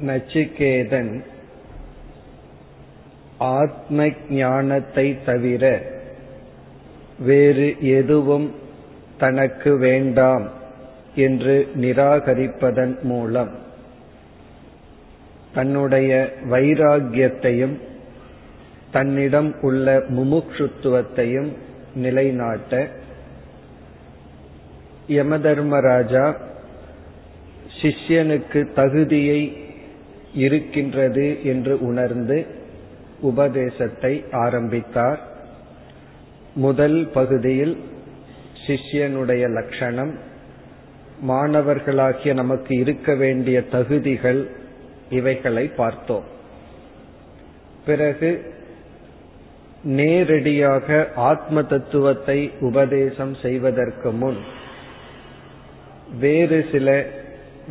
நச்சிகேதன் ஆத்ம ஞானத்தை தவிர வேறு எதுவும் தனக்கு வேண்டாம் என்று நிராகரிப்பதன் மூலம் தன்னுடைய வைராகியத்தையும் தன்னிடம் உள்ள முமுட்சுத்துவத்தையும் நிலைநாட்ட யமதர்மராஜா சிஷ்யனுக்கு தகுதியை இருக்கின்றது என்று உணர்ந்து உபதேசத்தை ஆரம்பித்தார். முதல் பகுதியில் சிஷ்யனுடைய லட்சணம் மாணவர்களாகிய நமக்கு இருக்க வேண்டிய தகுதிகள் இவைகளை பார்த்தோம். பிறகு நேரடியாக ஆத்ம தத்துவத்தை உபதேசம் செய்வதற்கு முன் வேறு சில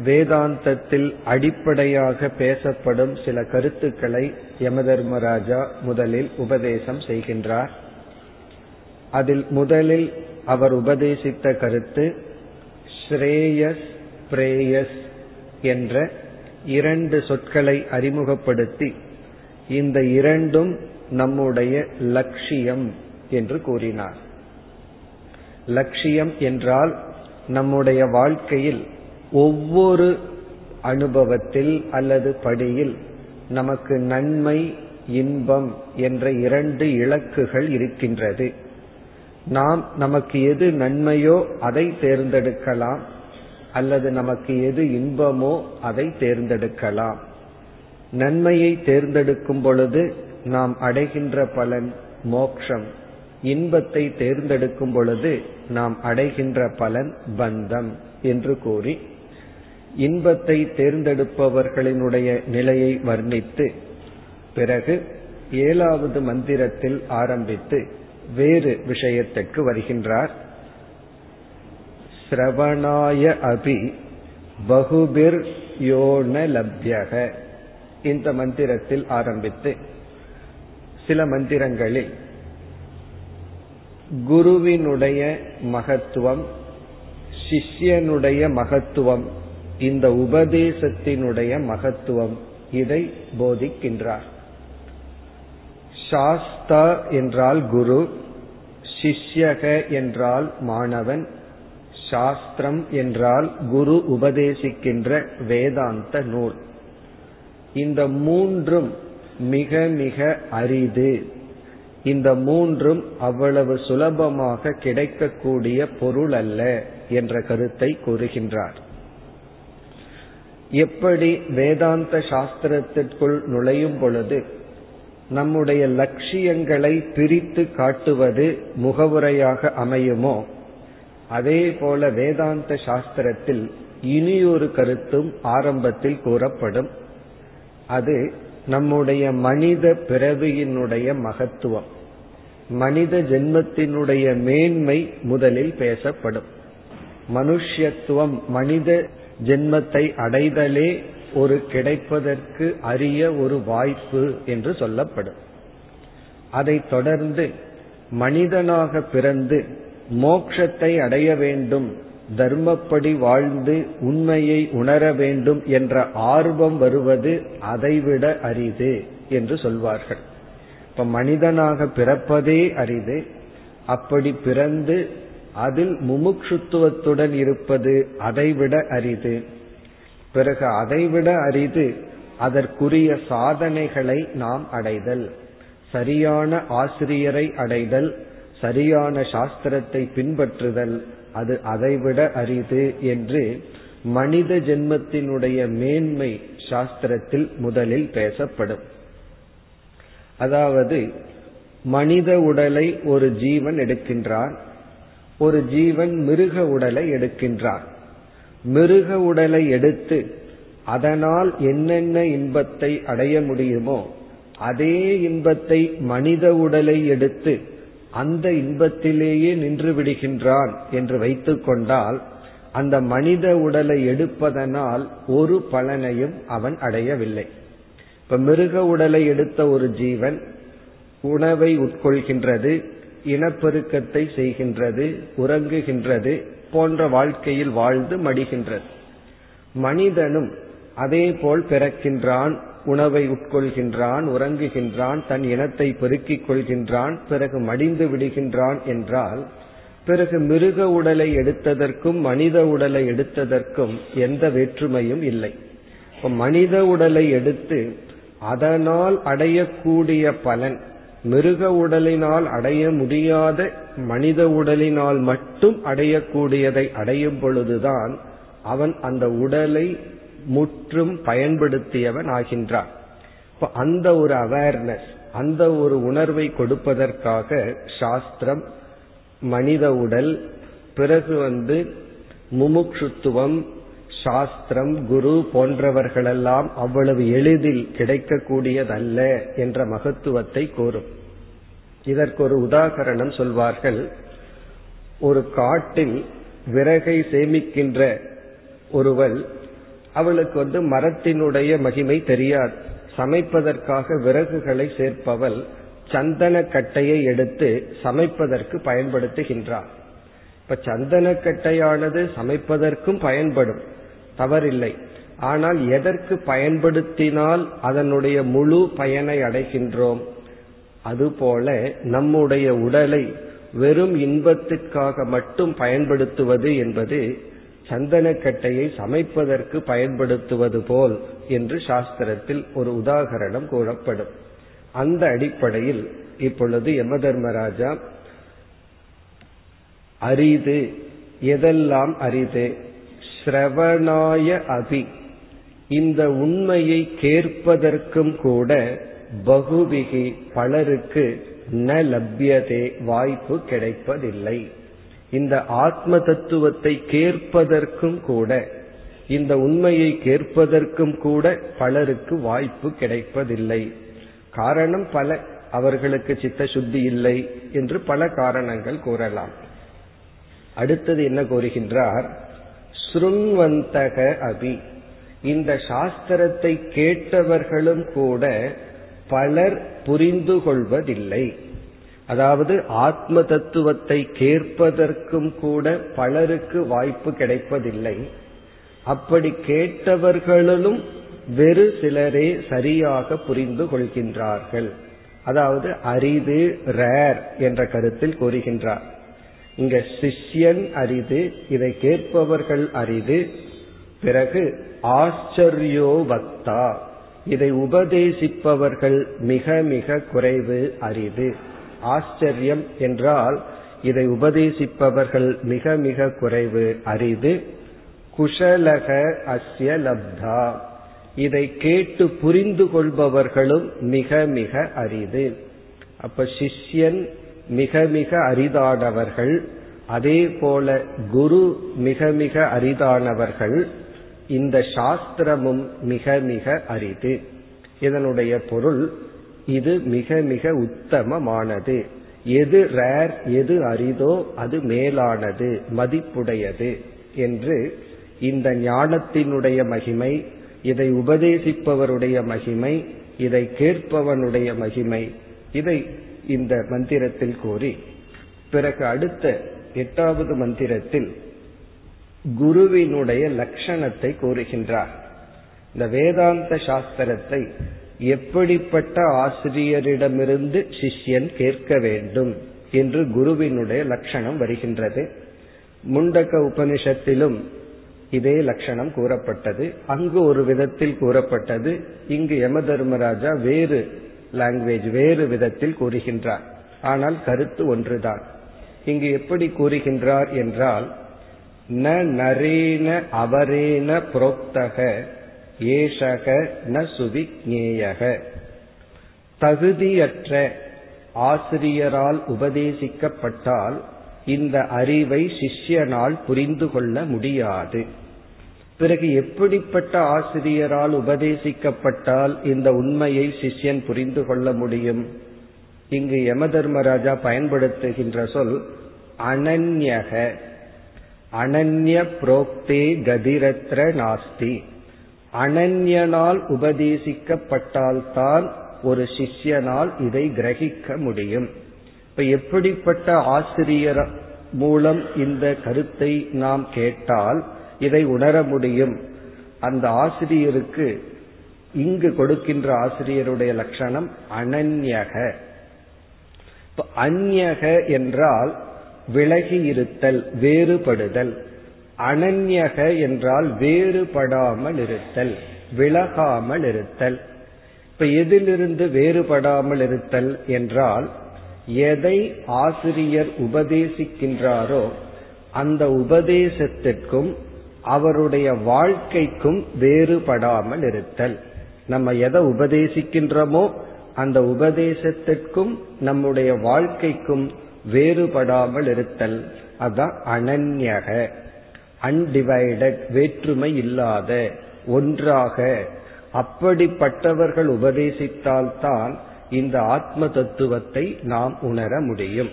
வேதாந்தத்தில் அடிப்படையாக பேசப்படும் சில கருத்துக்களை யமதர்மராஜா முதலில் உபதேசம் செய்கின்றார். அதில் முதலில் அவர் உபதேசித்த கருத்து ஸ்ரேயஸ் பிரேயஸ் என்ற இரண்டு சொற்களை அறிமுகப்படுத்தி இந்த இரண்டும் நம்முடைய லட்சியம் என்று கூறினார். லட்சியம் என்றால் நம்முடைய வாழ்க்கையில் ஒவ்வொரு அனுபவத்தில் அல்லது படியில் நமக்கு நன்மை இன்பம் என்ற இரண்டு இலக்குகள் இருக்கின்றது. நாம் நமக்கு எது நன்மையோ அதை தேர்ந்தெடுக்கலாம் அல்லது நமக்கு எது இன்பமோ அதை தேர்ந்தெடுக்கலாம். நன்மையை தேர்ந்தெடுக்கும் பொழுது நாம் அடைகின்ற பலன் மோக்ஷம். இன்பத்தை தேர்ந்தெடுக்கும் பொழுது நாம் அடைகின்ற பலன் பந்தம் என்று கூறி இன்பத்தை தேர்ந்தெடுப்பவர்களினுடைய நிலையை வர்ணித்து பிறகு ஏழாவது மந்திரத்தில் ஆரம்பித்து வேறு விஷயத்திற்கு வருகின்றார். சிரவணாய அபி பகுபிர் யோன லப்யக இந்த மந்திரத்தில் ஆரம்பித்து சில மந்திரங்களில் குருவினுடைய மகத்துவம் சிஷ்யனுடைய மகத்துவம் இந்த உபதேசத்தினுடைய மகத்துவம் இதை போதிக்கின்றார். சாஸ்தா என்றால் குரு சிஷ்யக என்றால் மாணவன் சாஸ்திரம் என்றால் குரு உபதேசிக்கின்ற வேதாந்த நூல். இந்த மூன்றும் மிக மிக அரிது. இந்த மூன்றும் அவ்வளவு சுலபமாக கிடைக்கக்கூடிய பொருள் அல்ல என்ற கருத்தை கூறுகின்றார். எப்படி வேதாந்த சாஸ்திரத்திற்குள் நுழையும் பொழுது நம்முடைய லட்சியங்களை பிரித்து காட்டுவது முகவுரையாக அமையுமோ? அதே போல வேதாந்த சாஸ்திரத்தில் இனியொரு கருத்தும் ஆரம்பத்தில் கூறப்படும். அது நம்முடைய மனித பிறவியினுடைய மகத்துவம். மனித ஜென்மத்தினுடைய மேன்மை முதலில் பேசப்படும். மனுஷ்யத்துவம் மனித ஜென்மத்தை அடைதலே ஒரு கிடைப்பதற்கு அரிய ஒரு வாய்ப்பு என்று சொல்லப்படும். அதைத் தொடர்ந்து மனிதனாக பிறந்து மோக்ஷத்தை அடைய வேண்டும் தர்மப்படி வாழ்ந்து உண்மையை உணர வேண்டும் என்ற ஆர்வம் வருவது அதைவிட அரிது என்று சொல்வார்கள். இப்ப மனிதனாக பிறப்பதே அரிது. அப்படி பிறந்து அதில் முமுட்சுத்துவத்துடன் இருப்பது அதைவிட அரிது. பிறகு அதைவிட அரிது அதற்குரிய சாதனைகளை நாம் அடைதல். சரியான ஆசிரியரை அடைதல் சரியான சாஸ்திரத்தை பின்பற்றுதல் அது அதைவிட அரிது என்று மனித ஜென்மத்தினுடைய மேன்மை சாஸ்திரத்தில் முதலில் பேசப்படும். அதாவது மனித உடலை ஒரு ஜீவன் எடுக்கின்றான் ஒரு ஜீவன் மிருக உடலை எடுக்கின்றான். மிருக உடலை எடுத்து அதனால் என்னென்ன இன்பத்தை அடைய முடியுமோ அதே இன்பத்தை மனித உடலை எடுத்து அந்த இன்பத்திலேயே நின்று விடுகின்றான் என்று வைத்துக்கொண்டால் அந்த மனித உடலை எடுப்பதனால் ஒரு பலனையும் அவன் அடையவில்லை. இப்ப மிருக உடலை எடுத்த ஒரு ஜீவன் உணவை உட்கொள்கின்றது இனப்பெருக்கத்தை செய்கின்றது உறங்குகின்றது போன்ற வாழ்க்கையில் வாழ்ந்து மடிகின்றது. மனிதனும் அதே போல் பிறக்கின்றான் உணவை உட்கொள்கின்றான் உறங்குகின்றான் தன் இனத்தை பெருக்கிக் கொள்கின்றான் பிறகு மடிந்து விடுகின்றான் என்றால் பிறகு மிருக உடலை எடுத்ததற்கும் மனித உடலை எடுத்ததற்கும் எந்த வேற்றுமையும் இல்லை. மனித உடலை எடுத்து அதனால் அடையக்கூடிய பலன் மிருக உடலினால் அடைய முடியாத மனித உடலினால் மட்டும் அடையக்கூடியதை அடையும் பொழுதுதான் அவன் அந்த உடலை முற்றும் பயன்படுத்தியவன் ஆகின்றான். அந்த ஒரு அவேர்னஸ் அந்த ஒரு உணர்வை கொடுப்பதற்காக சாஸ்திரம் மனித உடல் பிறகு வந்து முமுட்சுத்துவம் சாஸ்திரம் குரு போன்றவர்களெல்லாம் அவ்வளவு எளிதில் கிடைக்கக்கூடியதல்ல என்ற மகத்துவத்தை கூறும். இதற்கு ஒரு உதாகரணம் சொல்வார்கள். ஒரு காட்டில் விறகை சேமிக்கின்ற ஒருவள் அவளுக்கு வந்து மரத்தினுடைய மகிமை தெரியாது. சமைப்பதற்காக விறகுகளை சேர்ப்பவள் சந்தன கட்டையை எடுத்து சமைப்பதற்கு பயன்படுத்துகின்றார் இப்ப சந்தன கட்டையானது சமைப்பதற்கும் பயன்படும். தவறில்லை. ஆனால் எதற்கு பயன்படுத்தினால் அதனுடைய முழு பயனை அடைகின்றோம்? அதுபோல நம்முடைய உடலை வெறும் இன்பத்திற்காக மட்டும் பயன்படுத்துவது என்பது சந்தனக்கட்டையை சமைப்பதற்கு பயன்படுத்துவது போல் என்று சாஸ்திரத்தில் ஒரு உதாகரணம் கூறப்படும். அந்த அடிப்படையில் இப்பொழுது யம தர்மராஜா அரிது எதெல்லாம் அரிது? ஸ்ரவணாய அபி. இந்த உண்மையை கேட்பதற்கும் கூட பகுவிகி பலருக்கு ந லப்யதே வாய்ப்பு கிடைப்பதில்லை. இந்த ஆத்ம தத்துவத்தை கேட்பதற்கும் கூட இந்த உண்மையை கேட்பதற்கும் கூட பலருக்கு வாய்ப்பு கிடைப்பதில்லை. காரணம் பல அவர்களுக்கு சித்த சுத்தி இல்லை என்று பல காரணங்கள் கூறலாம். அடுத்தது என்ன கூறுகின்றார்? ஸ்ருண்வந்தக அபி. இந்த சாஸ்திரத்தை கேட்டவர்களும் கூட பலர் புரிந்து கொள்வதில்லை. அதாவது ஆத்ம தத்துவத்தை கேட்பதற்கும் கூட பலருக்கு வாய்ப்பு கிடைப்பதில்லை. அப்படி கேட்டவர்களும் வெறு சிலரே சரியாக புரிந்து கொள்கின்றார்கள். அதாவது அரிது ரேர் என்ற கருத்தில் கூறுகின்றார். இங்க சிஷ்யன் அரிது இதை கேட்பவர்கள் அரிது. பிறகு ஆச்சரியோ வக்தா. இதை உபதேசிப்பவர்கள் மிக மிக குறைவு அரிது. ஆச்சரியம் என்றால் இதை உபதேசிப்பவர்கள் மிக மிக குறைவு அரிது. குஷலக அஸ்ய லப்தா. இதை கேட்டு புரிந்து கொள்பவர்களும் மிக மிக அரிது. அப்ப சிஷ்யன் மிக மிக அரிதானவர்கள். அதே போல குரு மிக மிக அரிதானவர்கள். இந்த சாஸ்திரமும் மிக மிக அரிது. இதனுடைய பொருள் இது மிக மிக உத்தமமானது. எது ரேர் எது அரிதோ அது மேலானது மதிப்புடையது என்று இந்த ஞானத்தினுடைய மகிமை இதை உபதேசிப்பவருடைய மகிமை இதை கேட்பவனுடைய மகிமை இதை இந்த மந்திரத்தில் கூறி பிறகு அடுத்த எட்டாவது மந்திரத்தில் குருவினுடைய லட்சணத்தை கூறுகின்றார். இந்த வேதாந்த சாஸ்திரத்தை எப்படிப்பட்ட ஆசிரியரிடமிருந்து சிஷ்யன் கேட்க வேண்டும் என்று குருவினுடைய லட்சணம் வருகின்றது. முண்டக்க உபனிஷத்திலும் இதே லட்சணம் கூறப்பட்டது. அங்கு ஒரு விதத்தில் கூறப்பட்டது. இங்கு யம தர்மராஜா வேறு லாங்குவேஜ் வேறு விதத்தில் கூறுகின்றார். ஆனால் கருத்து ஒன்றுதான். இங்கு எப்படி கூறுகின்றார் என்றால் ந நரேன அவரேன புரோக்தக ஏஷக ந சுவிக்ஞேயக. தகுதியற்ற ஆசிரியரால் உபதேசிக்கப்பட்டால் இந்த அறிவை சிஷ்யனால் புரிந்து கொள்ள முடியாது. பிறகு எப்படிப்பட்ட ஆசிரியரால் உபதேசிக்கப்பட்டால் இந்த உண்மையை சிஷ்யன் புரிந்து கொள்ள முடியும்? இங்கு யம தர்மராஜா பயன்படுத்துகின்ற சொல் அனன்யக அனன்ய புரோக்தே கதிரத்ர நாஸ்தி அனன்யனால் உபதேசிக்கப்பட்டால்தான் ஒரு சிஷ்யனால் இதை கிரகிக்க முடியும் இப்ப எப்படிப்பட்ட ஆசிரியர் மூலம் இந்த கருத்தை நாம் கேட்டால் இதை உணர முடியும். அந்த ஆசிரியருக்கு இங்கு கொடுக்கின்ற ஆசிரியருடைய லட்சணம் அனன்யக. அந்யக என்றால் விலகி இருத்தல் வேறுபடுதல். அனன்யக என்றால் வேறுபடாமல் இருத்தல் விலகாமல் இருத்தல். இப்ப எதிலிருந்து வேறுபடாமல் இருத்தல் என்றால் எதை ஆசிரியர் உபதேசிக்கின்றாரோ அந்த உபதேசத்திற்கும் அவருடைய வாழ்க்கைக்கும் வேறுபடாமல் இருத்தல். நம்ம எதை உபதேசிக்கின்றோமோ அந்த உபதேசத்திற்கும் நம்முடைய வாழ்க்கைக்கும் வேறுபடாமல் இருத்தல். அதான் அனன்யக அன்டிவைடட் வேற்றுமை இல்லாத ஒன்றாக. அப்படிப்பட்டவர்கள் உபதேசித்தால்தான் இந்த ஆத்ம தத்துவத்தை நாம் உணர முடியும்.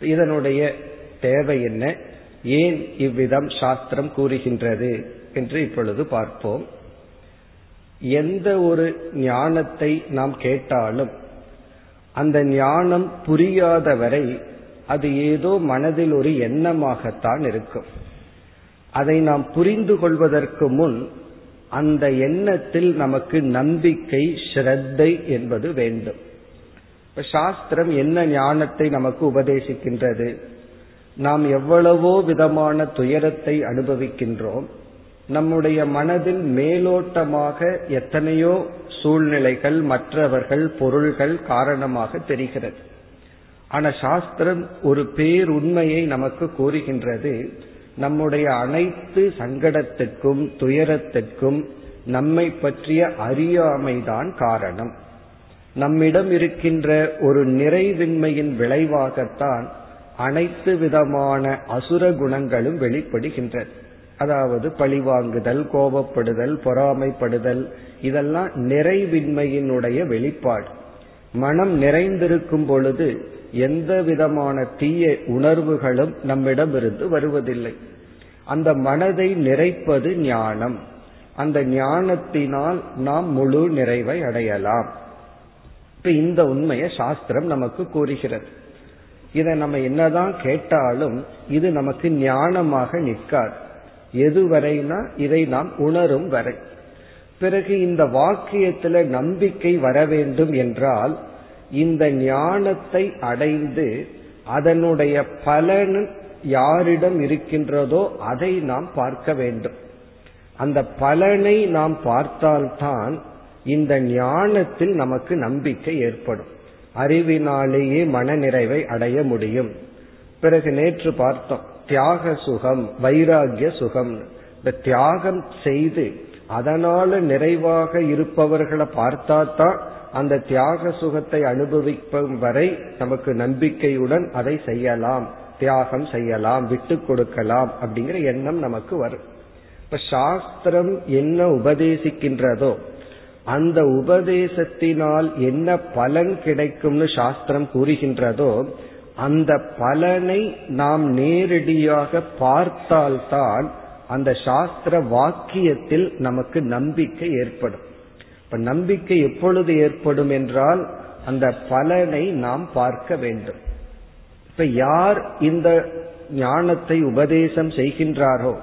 இதனுடைய தேவை என்ன? ஏன் இவ்விதம் சாஸ்திரம் கூறுகின்றது என்று இப்பொழுது பார்ப்போம். எந்த ஒரு ஞானத்தை நாம் கேட்டாலும் அந்த ஞானம் புரியாத வரை அது ஏதோ மனதில் ஒரு எண்ணமாகத்தான் இருக்கும். அதை நாம் புரிந்து கொள்வதற்கு முன் அந்த எண்ணத்தில் நமக்கு நம்பிக்கை ஸ்ரத்தை என்பது வேண்டும். இப்ப சாஸ்திரம் என்ன ஞானத்தை நமக்கு உபதேசிக்கின்றது? நாம் எவ்வளவோ விதமான துயரத்தை அனுபவிக்கின்றோம் நம்முடைய மனதில் மேலோட்டமாக எத்தனையோ சூழ்நிலைகள் மற்றவர்கள் பொருள்கள் காரணமாக தெரிகிறது. ஆனா சாஸ்திரம் ஒரு பேருண்மையை நமக்கு கூறுகின்றது. நம்முடைய அனைத்து சங்கடத்திற்கும் துயரத்திற்கும் நம்மை பற்றிய அறியாமைதான் காரணம். நம்மிடம் இருக்கின்ற ஒரு நிறைவின்மையின் விளைவாகத்தான் அனைத்து விதமான அசுர குணங்களும் வெளிப்படுகின்றது அதாவது பழிவாங்குதல் கோபப்படுதல் பொறாமைப்படுதல் இதெல்லாம் நிறைவின்மையினுடைய வெளிப்பாடு. மனம் நிறைந்திருக்கும் பொழுது எந்த விதமான தீய உணர்வுகளும் நம்மிடமிருந்து வருவதில்லை. அந்த மனதை நிறைப்பது ஞானம். அந்த ஞானத்தினால் நாம் முழு நிறைவை அடையலாம். இப்ப இந்த உண்மையை சாஸ்திரம் நமக்கு கூறுகிறது. இதை நம்ம என்னதான் கேட்டாலும் இது நமக்கு ஞானமாக நிற்காது. எதுவரைனா இதை நாம் உணரும் வரை. பிறகு இந்த வாக்கியத்துல நம்பிக்கை வர வேண்டும் என்றால் இந்த ஞானத்தை அடைந்து அதனுடைய பலன் யாரிடம் இருக்கின்றதோ அதை நாம் பார்க்க வேண்டும். அந்த பலனை நாம் பார்த்தால்தான் இந்த ஞானத்தில் நமக்கு நம்பிக்கை ஏற்படும். அறிவினாலேயே மன நிறைவை அடைய முடியும். பிறகு நேற்று பார்த்தோம் தியாக சுகம் வைராகிய சுகம். இந்த தியாகம் செய்து அதனால நிறைவாக இருப்பவர்களை பார்த்தா தான் அந்த தியாக சுகத்தை அனுபவிக்கும் வரை நமக்கு நம்பிக்கையுடன் அதை செய்யலாம் தியாகம் செய்யலாம் விட்டு கொடுக்கலாம் அப்படிங்கிற எண்ணம் நமக்கு வரும். இப்ப சாஸ்திரம் என்ன உபதேசிக்கின்றதோ அந்த உபதேசத்தினால் என்ன பலன் கிடைக்கும்னு சாஸ்திரம் கூறுகின்றதோ அந்த பலனை நாம் நேரடியாக பார்த்தால்தான் அந்த சாஸ்திர வாக்கியத்தில் நமக்கு நம்பிக்கை ஏற்படும். இப்ப நம்பிக்கை எப்பொழுது ஏற்படும் என்றால் அந்த பலனை நாம் பார்க்க வேண்டும். இப்ப யார் இந்த ஞானத்தை உபதேசம் செய்கின்றாரோ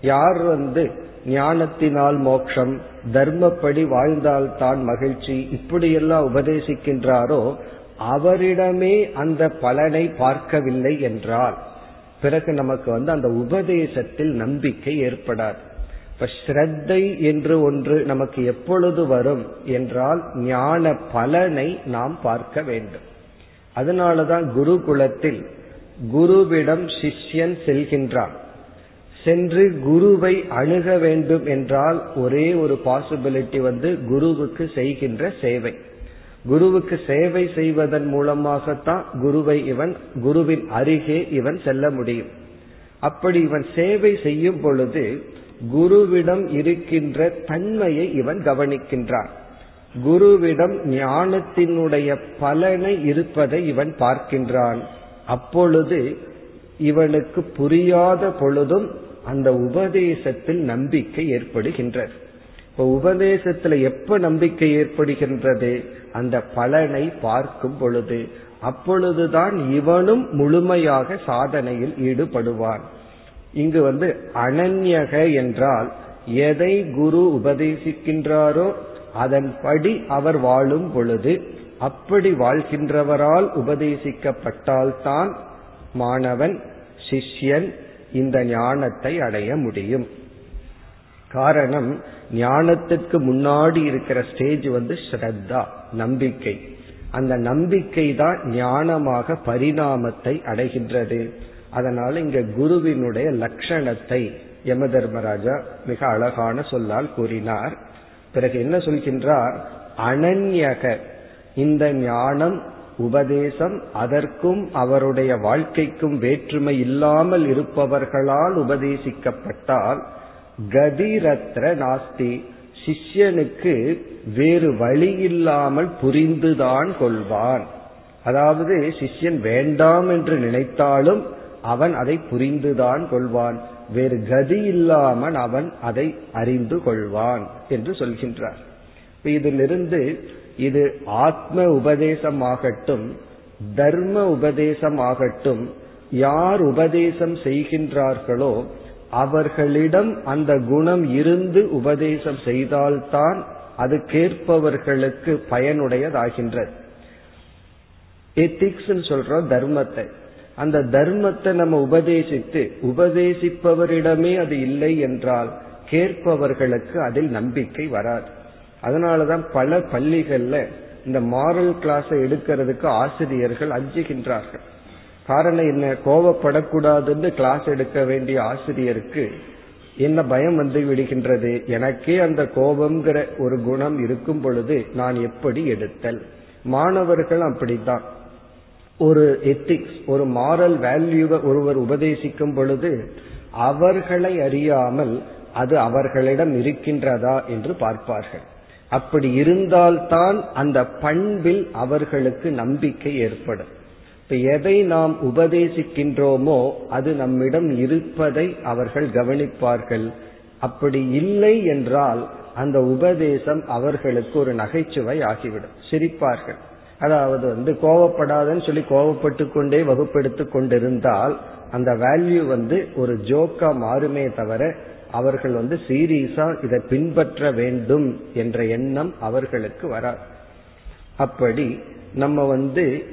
யார் வந்து ஞானத்தினால் மோட்சம் தர்மப்படி வாழ்ந்தால்தான் மகிழ்ச்சி இப்படியெல்லாம் உபதேசிக்கின்றாரோ அவரிடமே அந்த பலனை பார்க்கவில்லை என்றால் பிறகு நமக்கு வந்து அந்த உபதேசத்தில் நம்பிக்கை ஏற்படாது. இப்ப ஸ்ரத்தை என்று ஒன்று நமக்கு எப்பொழுது வரும் என்றால் ஞான பலனை நாம் பார்க்க வேண்டும். அதனாலதான் குருகுலத்தில் குருவிடம் சிஷ்யன் செல்கின்றான். சென்று குருவை அணுக வேண்டும் என்றால் ஒரே ஒரு பாசிபிலிட்டி வந்து குருவுக்கு செய்கின்ற சேவை. குருவுக்கு சேவை செய்வதன் மூலமாகத்தான் குருவை இவன் குருவின் அருகே இவன் செல்ல முடியும். அப்படி இவன் சேவை செய்யும் பொழுது குருவிடம் இருக்கின்ற தன்மையை இவன் கவனிக்கின்றான். குருவிடம் ஞானத்தினுடைய பலனை இருப்பதை இவன் பார்க்கின்றான். அப்பொழுது இவனுக்கு புரியாத பொழுதும் அந்த உபதேசத்தில் நம்பிக்கை ஏற்படுகின்றது. இப்ப உபதேசத்துல எப்ப நம்பிக்கை ஏற்படுகின்றது? அந்த பலனை பார்க்கும் பொழுது அப்பொழுதுதான் இவனும் முழுமையாக சாதனையில் ஈடுபடுவான். இங்கு வந்து அனன்யக என்றால் எதை குரு உபதேசிக்கின்றாரோ அதன்படி அவர் வாழும் பொழுது அப்படி வாழ்கின்றவரால் உபதேசிக்கப்பட்டால்தான் மாணவன் சிஷ்யன் இந்த ஞானத்தை அடைய முடியும். காரணம் ஞானத்துக்கு முன்னாடி இருக்கிற ஸ்டேஜ் வந்து ஸ்ரத்தா நம்பிக்கை. அந்த நம்பிக்கை தான் ஞானமாக பரிணாமத்தை அடைகின்றது. அதனால இங்க குருவினுடைய லட்சணத்தை யம தர்மராஜா மிக அழகான சொல்லால் கூறினார். பிறகு என்ன சொல்கின்றார்? அனன்யக. இந்த ஞானம் உபதேசம் அதற்கும் அவருடைய வாழ்க்கைக்கும் வேற்றுமை இல்லாமல் இருப்பவர்களால் உபதேசிக்கப்பட்டால் கதிரத்ர நாஸ்தி. சிஷ்யனுக்கு வேறு வழி இல்லாமல் புரிந்துதான் கொள்வான். அதாவது சிஷ்யன் வேண்டாம் என்று நினைத்தாலும் அவன் அதை புரிந்துதான் கொள்வான். வேறு கதி இல்லாமல் அவன் அதை அறிந்து கொள்வான் என்று சொல்கின்றார். இதிலிருந்து இது ஆத்ம உபதேசமாகட்டும் தர்ம உபதேசமாகட்டும் யார் உபதேசம் செய்கின்றார்களோ அவர்களிடம் அந்த குணம் இருந்து உபதேசம் செய்தால்தான் அது கேட்பவர்களுக்கு பயனுடையதாகின்றது எத்திக்ஸ் சொல்றோம் தர்மத்தை. அந்த தர்மத்தை நம்ம உபதேசித்து உபதேசிப்பவரிடமே அது இல்லை என்றால் கேட்பவர்களுக்கு அதில் நம்பிக்கை வராது. அதனாலதான் பல பள்ளிகள்ல இந்த மாரல் கிளாஸை எடுக்கிறதுக்கு ஆசிரியர்கள் அஞ்சுகின்றார்கள். காரணம் என்ன? கோவப்படக்கூடாதுன்னு கிளாஸ் எடுக்க வேண்டிய ஆசிரியருக்கு என்ன பயம் வந்து விடுகின்றது? எனக்கே அந்த கோபம்ங்கிற ஒரு குணம் இருக்கும் பொழுது நான் எப்படி எடுத்தல்? மாணவர்கள் அப்படித்தான். ஒரு எத்திக்ஸ் ஒரு மாரல் வேல்யூவை ஒருவர் உபதேசிக்கும் பொழுது அவர்களை அறியாமல் அது அவர்களிடம் இருக்கின்றதா என்று பார்ப்பார்கள். அப்படி இருந்தால்தான் அந்த பண்பில் அவர்களுக்கு நம்பிக்கை ஏற்படும். இப்ப எதை நாம் உபதேசிக்கின்றோமோ அது நம்மிடம் இருப்பதை அவர்கள் கவனிப்பார்கள். அப்படி இல்லை என்றால் அந்த உபதேசம் அவர்களுக்கு ஒரு நகைச்சுவை ஆகிவிடும். சிரிப்பார்கள். அதாவது வந்து கோவப்படாதன்னு சொல்லி கோவப்பட்டு கொண்டே வகுப்பெடுத்து கொண்டிருந்தால் அந்த வேல்யூ வந்து ஒரு ஜோக்கா மாறுமே தவிர அவர்கள் வந்து சீரியஸா இதை பின்பற்ற வேண்டும் என்ற எண்ணம் அவர்களுக்கு வராது அப்படி நம்ம வந்து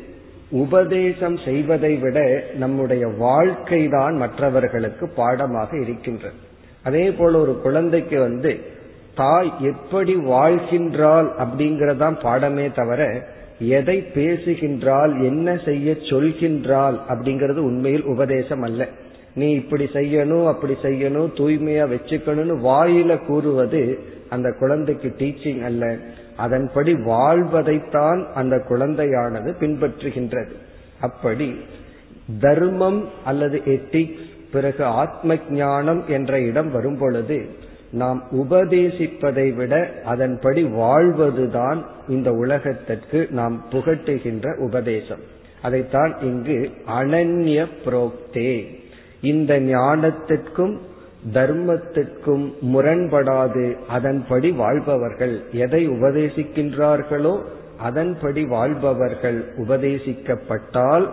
உபதேசம் செய்வதை விட நம்முடைய வாழ்க்கை தான் மற்றவர்களுக்கு பாடமாக இருக்கின்றது. அதே போல ஒரு குழந்தைக்கு வந்து தாய் எப்படி வாழ்கின்றாள் அப்படிங்கறதான் பாடமே தவிர எதை பேசுகின்றால் என்ன செய்ய சொல்கின்றாள் அப்படிங்கிறது உண்மையில் உபதேசம் அல்ல. நீ இப்படி செய்யணும் அப்படி செய்யணும் தூய்மையா வச்சுக்கணும்னு வாயில கூறுவது அந்த குழந்தைக்கு டீச்சிங் அல்ல. அதன்படி வாழ்வதைத்தான் அந்த குழந்தையானது பின்பற்றுகின்றது. அப்படி தர்மம் அல்லது எத்திக்ஸ் பிறகு ஆத்ம ஞானம் என்ற இடம் வரும் பொழுது நாம் உபதேசிப்பதை விட அதன்படி வாழ்வதுதான் இந்த உலகத்திற்கு நாம் புகட்டுகின்ற உபதேசம். அதைத்தான் இங்கு அனன்ய புரோக்தே இந்த ஞானத்திற்கும் தர்மத்திற்கும் முரண்படாது. அதன்படி வாழ்பவர்கள் எதை உபதேசிக்கின்றார்களோ அதன்படி வாழ்பவர்கள் உபதேசிக்கப்பட்டால்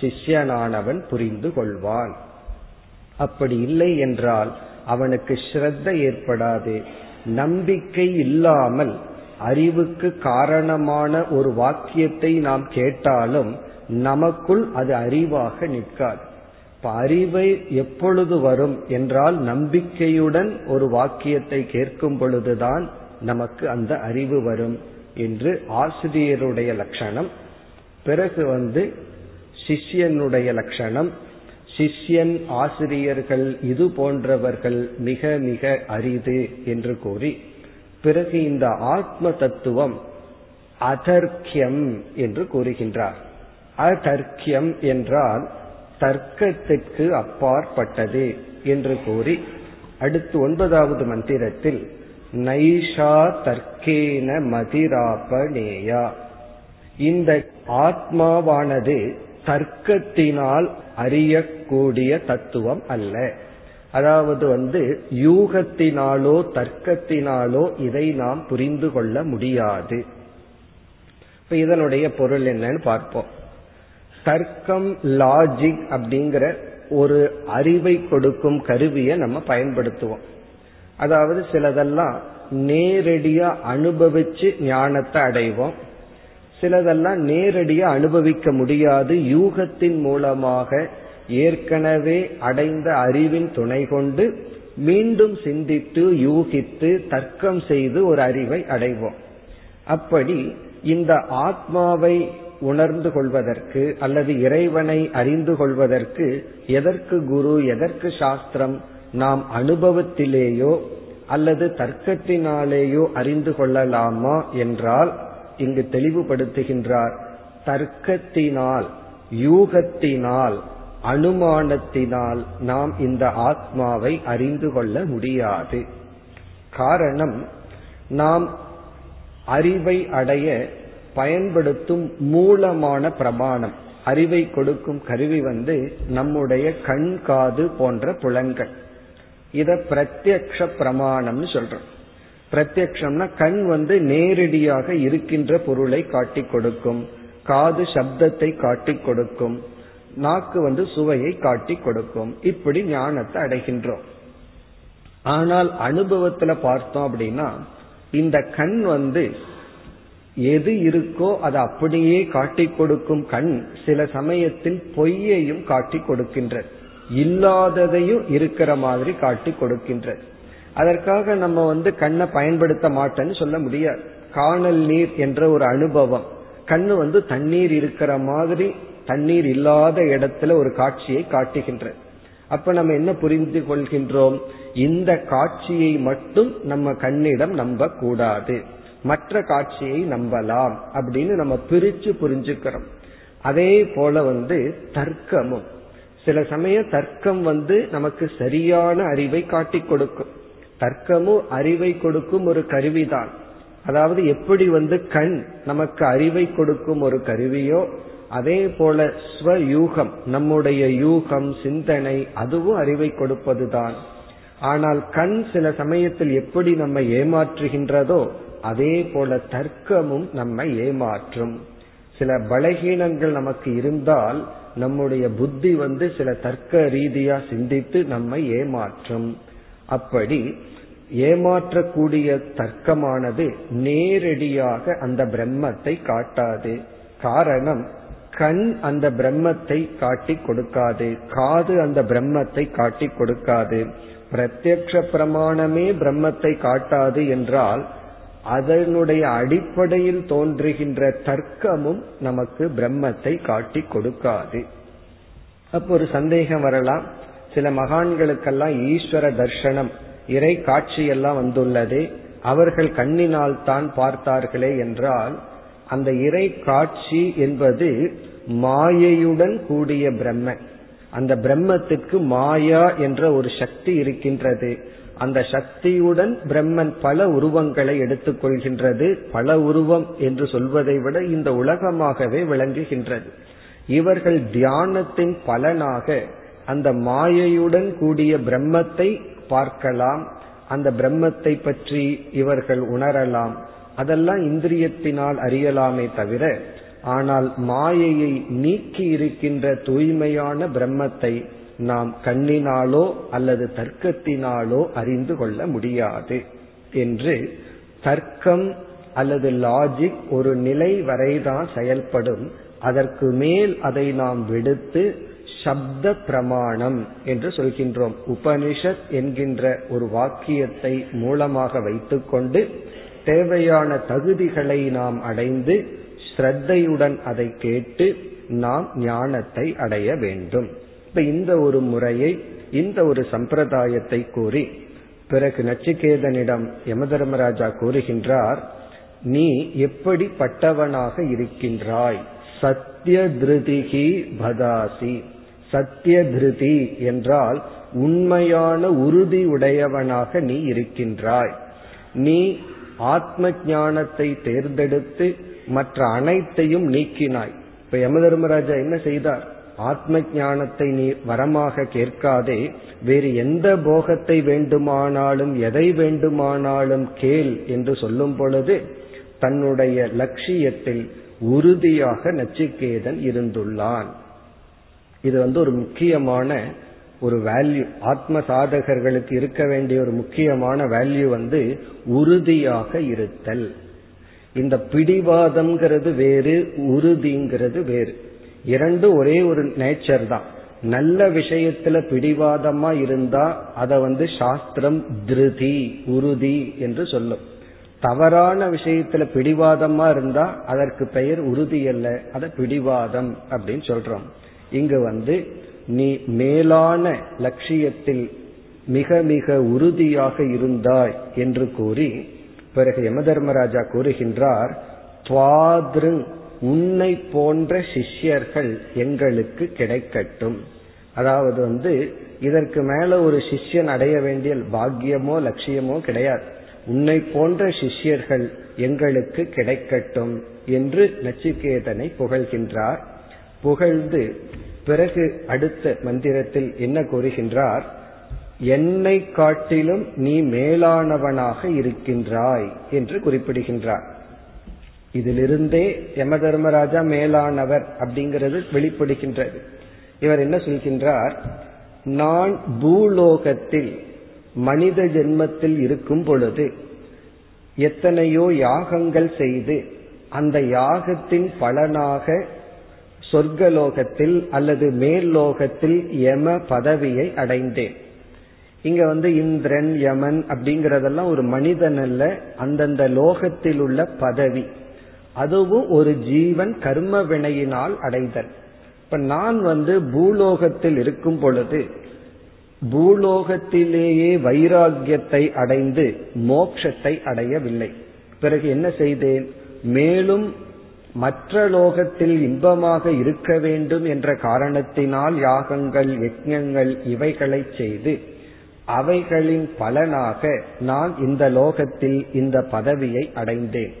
சிஷ்யனானவன் புரிந்து கொள்வான். அப்படி இல்லை என்றால் அவனுக்கு ஸ்ரத்த ஏற்படாது. நம்பிக்கை இல்லாமல் அறிவுக்கு காரணமான ஒரு வாக்கியத்தை நாம் கேட்டாலும் நமக்குள் அது அறிவாக நிற்காது. இப்ப அறிவை எப்பொழுது வரும் என்றால் நம்பிக்கையுடன் ஒரு வாக்கியத்தை கேட்கும் பொழுதுதான் நமக்கு அந்த அறிவு வரும் என்று ஆசிரியருடைய லட்சணம். பிறகு வந்து சிஷ்யனுடைய லட்சணம். சிஷ்யன் ஆசிரியர்கள் இது போன்றவர்கள் மிக மிக அரிது என்று கூறி பிறகு இந்த ஆத்ம தத்துவம் அதர்க்கியம் என்று கூறுகின்றார். அதர்க்கியம் என்றால் தர்க்கத்திற்கு அப்பாற்பட்டது என்று கூறி அடுத்து ஒன்பதாவது மந்திரத்தில் நைஷா தர்க்கேன மதிராபனேயா இந்த ஆத்மாவானது தர்க்கத்தினால் அறியக்கூடிய தத்துவம் அல்ல. அதாவது வந்து யூகத்தினாலோ தர்க்கத்தினாலோ இதை நாம் புரிந்து கொள்ள முடியாது. இப்ப இதனுடைய பொருள் என்னன்னு பார்ப்போம். தர்க்கம் லாஜிக் அப்படிங்கிற ஒரு அறிவை கொடுக்கும் கருவியை நம்ம பயன்படுத்துவோம். அதாவது சிலதெல்லாம் நேரடியா அனுபவிச்சு ஞானத்தை அடைவோம். சிலதெல்லாம் நேரடியா அனுபவிக்க முடியாது. யூகத்தின் மூலமாக ஏற்கனவே அடைந்த அறிவின் துணை கொண்டு மீண்டும் சிந்தித்து யூகித்து தர்க்கம் செய்து ஒரு அறிவை அடைவோம். அப்படி இந்த ஆத்மாவை உணர்ந்து கொள்வதற்கு அல்லது இறைவனை அறிந்து கொள்வதற்கு எதற்கு குரு எதற்கு சாஸ்திரம் நாம் அனுபவத்திலேயோ அல்லது தர்க்கத்தினாலேயோ அறிந்து கொள்ளலாமா என்றால் இங்கு தெளிவுபடுத்துகின்றார். தர்க்கத்தினால் யூகத்தினால் அனுமானத்தினால் நாம் இந்த ஆத்மாவை அறிந்து கொள்ள முடியாது. காரணம் நாம் அறிவை அடைய பயன்படுத்தும் மூலமான பிரமாணம். அறிவை கொடுக்கும் கருவி வந்து நம்முடைய கண் காது போன்ற புலன்கள். இத பிரத்யக்ஷ பிரமாணம்னு சொல்றோம். பிரத்யக்ஷம்னா கண் வந்து நேரடியாக இருக்கின்ற பொருளை காட்டி கொடுக்கும். காது சப்தத்தை காட்டி கொடுக்கும். நாக்கு வந்து சுவையை காட்டி கொடுக்கும். இப்படி ஞானத்தை அடைகின்றோம். ஆனால் அனுபவத்துல பார்த்தோம் அப்படின்னா இந்த கண் வந்து எது இருக்கோ அதை அப்படியே காட்டி கொடுக்கும் கண் சில சமயத்தில் பொய்யையும் காட்டி கொடுக்கின்றது இல்லாததையும் இருக்கிற மாதிரி காட்டி கொடுக்கின்றது அதற்காக நம்ம வந்து கண்ணை பயன்படுத்த மாட்டேன்னு சொல்ல முடியாது. காணல் நீர் என்ற ஒரு அனுபவம். கண்ணு வந்து தண்ணீர் இருக்கிற மாதிரி தண்ணீர் இல்லாத இடத்துல ஒரு காட்சியை காட்டுகின்றது அப்ப நம்ம என்ன புரிந்து கொள்கின்றோம்? இந்த காட்சியை மட்டும் நம்ம கண்ணிடம் நம்ப கூடாது மற்ற காட்சியை நம்பலாம் அப்படின்னு நம்ம பிரிச்சு புரிஞ்சுக்கிறோம். அதே போல வந்து தர்க்கமும். சில சமய தர்க்கம் வந்து நமக்கு சரியான அறிவை காட்டி கொடுக்கும். தர்க்கமும் அறிவை கொடுக்கும் ஒரு கருவிதான். அதாவது எப்படி வந்து கண் நமக்கு அறிவை கொடுக்கும் ஒரு கருவியோ அதே போல ஸ்வயூகம் நம்முடைய யூகம் சிந்தனை அதுவும் அறிவை கொடுப்பதுதான். ஆனால் கண் சில சமயத்தில் எப்படி நம்ம ஏமாற்றுகின்றதோ அதே போல தர்க்கமும் நம்மை ஏமாற்றும். சில பலகீனங்கள் நமக்கு இருந்தால் நம்முடைய புத்தி வந்து சில தர்க்க ரீதியா சிந்தித்து நம்மை ஏமாற்றும். அப்படி ஏமாற்றக்கூடிய தர்க்கமானது நேரடியாக அந்த பிரம்மத்தை காட்டாது. காரணம் கண் அந்த பிரம்மத்தை காட்டி கொடுக்காது. காது அந்த பிரம்மத்தை காட்டி கொடுக்காது. பிரத்யக்ஷ பிரமாணமே பிரம்மத்தை காட்டாது என்றால் அதனுடைய அடிப்படையில் தோன்றுகின்ற தர்க்கமும் நமக்கு பிரம்மத்தை காட்டி கொடுக்காது. அப்போ ஒரு சந்தேகம் வரலாம். சில மகான்களுக்கெல்லாம் ஈஸ்வர தர்ஷனம் இறை காட்சியெல்லாம் வந்துள்ளது. அவர்கள் கண்ணினால் தான் பார்த்தார்களே என்றால் அந்த இறை காட்சி என்பது மாயையுடன் கூடிய பிரம்ம அந்த பிரம்மத்துக்கு மாயா என்ற ஒரு சக்தி இருக்கின்றது. அந்த சக்தியுடன் பிரம்மன் பல உருவங்களை எடுத்துக்கொள்கின்றது. பல உருவம் என்று சொல்வதை விட இந்த உலகமாகவே விளங்குகின்றது. இவர்கள் தியானத்தின் பலனாக அந்த மாயையுடன் கூடிய பிரம்மத்தை பார்க்கலாம். அந்த பிரம்மத்தை பற்றி இவர்கள் உணரலாம். அதெல்லாம் இந்திரியத்தினால் அறியலாமே தவிர ஆனால் மாயையை நீக்கி இருக்கின்ற தூய்மையான பிரம்மத்தை நாம் கண்ணினாலோ அல்லது தர்க்கத்தினாலோ அறிந்து கொள்ள முடியாது என்று தர்க்கம் அல்லது லாஜிக் ஒரு நிலை வரைதான் செயல்படும். அதற்கு மேல் அதை நாம் விடுத்து சப்த பிரமாணம் என்று சொல்கின்றோம். உபனிஷத் என்கின்ற ஒரு வாக்கியத்தை மூலமாக வைத்துக்கொண்டு தேவையான தகுதிகளை நாம் அடைந்து ஸ்ரத்தையுடன் அதை கேட்டு நாம் ஞானத்தை அடைய வேண்டும். இப்ப இந்த ஒரு முறையை இந்த ஒரு சம்பிரதாயத்தை கூறி பிறகு நச்சிகேதனிடம் யமதர்மராஜா கூறுகின்றார் நீ எப்படிப்பட்டவனாக இருக்கின்றாய்? சத்திய திருதிகி பதாசி. சத்திய திருதி என்றால் உண்மையான உறுதி உடையவனாக நீ இருக்கின்றாய். நீ ஆத்ம ஞானத்தை தேர்ந்தெடுத்து மற்ற அனைத்தையும் நீக்கினாய். இப்ப யம தர்மராஜா என்ன செய்தார்? ஆத்ம ஞானத்தை நீ வரமாக கேட்காதே வேறு எந்த போகத்தை வேண்டுமானாலும் எதை வேண்டுமானாலும் கேள் என்று சொல்லும் பொழுது தன்னுடைய லட்சியத்தில் உறுதியாக நச்சிகேதன் இருந்துள்ளான். இது வந்து ஒரு முக்கியமான ஒரு வேல்யூ ஆத்ம சாதகர்களுக்கு இருக்க வேண்டிய ஒரு முக்கியமான வேல்யூ வந்து உறுதியாக இருத்தல். இந்த பிடிவாதம்ங்கிறது வேறு உறுதிங்கிறது வேறு. இரண்டும் ஒரே ஒரு நேச்சர் தான். நல்ல விஷயத்துல பிடிவாதமா இருந்தா அதை வந்து சாஸ்திரம் திருதி உறுதி என்று சொல்லும். தவறான விஷயத்துல பிடிவாதமா இருந்தா அதற்கு பெயர் உறுதி அல்ல அத பிடிவாதம் அப்படின்னு சொல்றோம். இங்கு வந்து நீ மேலான லட்சியத்தில் மிக மிக உறுதியாக இருந்தாய் என்று கூறி பிறகு யமதர்மராஜா கூறுகின்றார் துவாதிரு உன்னை போன்ற சிஷ்யர்கள் எங்களுக்கு கிடைக்கட்டும். அதாவது வந்து இதற்கு மேல ஒரு சிஷ்யன் அடைய வேண்டிய பாக்கியமோ லட்சியமோ கிடையாது. உன்னை போன்ற சிஷ்யர்கள் எங்களுக்கு கிடைக்கட்டும் என்று நச்சிகேதனை புகழ்கின்றார். புகழ்ந்து பிறகு அடுத்த மந்திரத்தில் என்ன கூறுகின்றார்? என்னை காட்டிலும் நீ மேலானவனாக இருக்கின்றாய் என்று குறிப்பிடுகின்றார். இதிலிருந்தே யம தர்மராஜா மேலானவர் அப்படிங்கிறது வெளிப்படுகின்றது. இவர் என்ன சொல்கின்றார்? நான் பூலோகத்தில் மனித ஜென்மத்தில் இருக்கும் பொழுது எத்தனையோ யாகங்கள் செய்து அந்த யாகத்தின் பலனாக சொர்க்கலோகத்தில் அல்லது மேல் லோகத்தில் யம பதவியை அடைந்தேன். இங்க வந்து இந்திரன் யமன் அப்படிங்கறதெல்லாம் ஒரு மனிதன் அல்ல அந்தந்த லோகத்தில் உள்ள பதவி. அதுவும் ஒரு ஜீவன் கர்ம வினையினால் அடைதல். இப்ப நான் வந்து பூலோகத்தில் இருக்கும் பொழுது பூலோகத்திலேயே வைராகியத்தை அடைந்து மோட்சத்தை அடையவில்லை. பிறகு என்ன செய்தேன்? மேலும் மற்ற லோகத்தில் இன்பமாக இருக்க வேண்டும் என்ற காரணத்தினால் யாகங்கள் யஜ்ஞங்கள் இவைகளை செய்து அவைகளின் பலனாக நான் இந்த லோகத்தில் இந்த பதவியை அடைந்தேன்.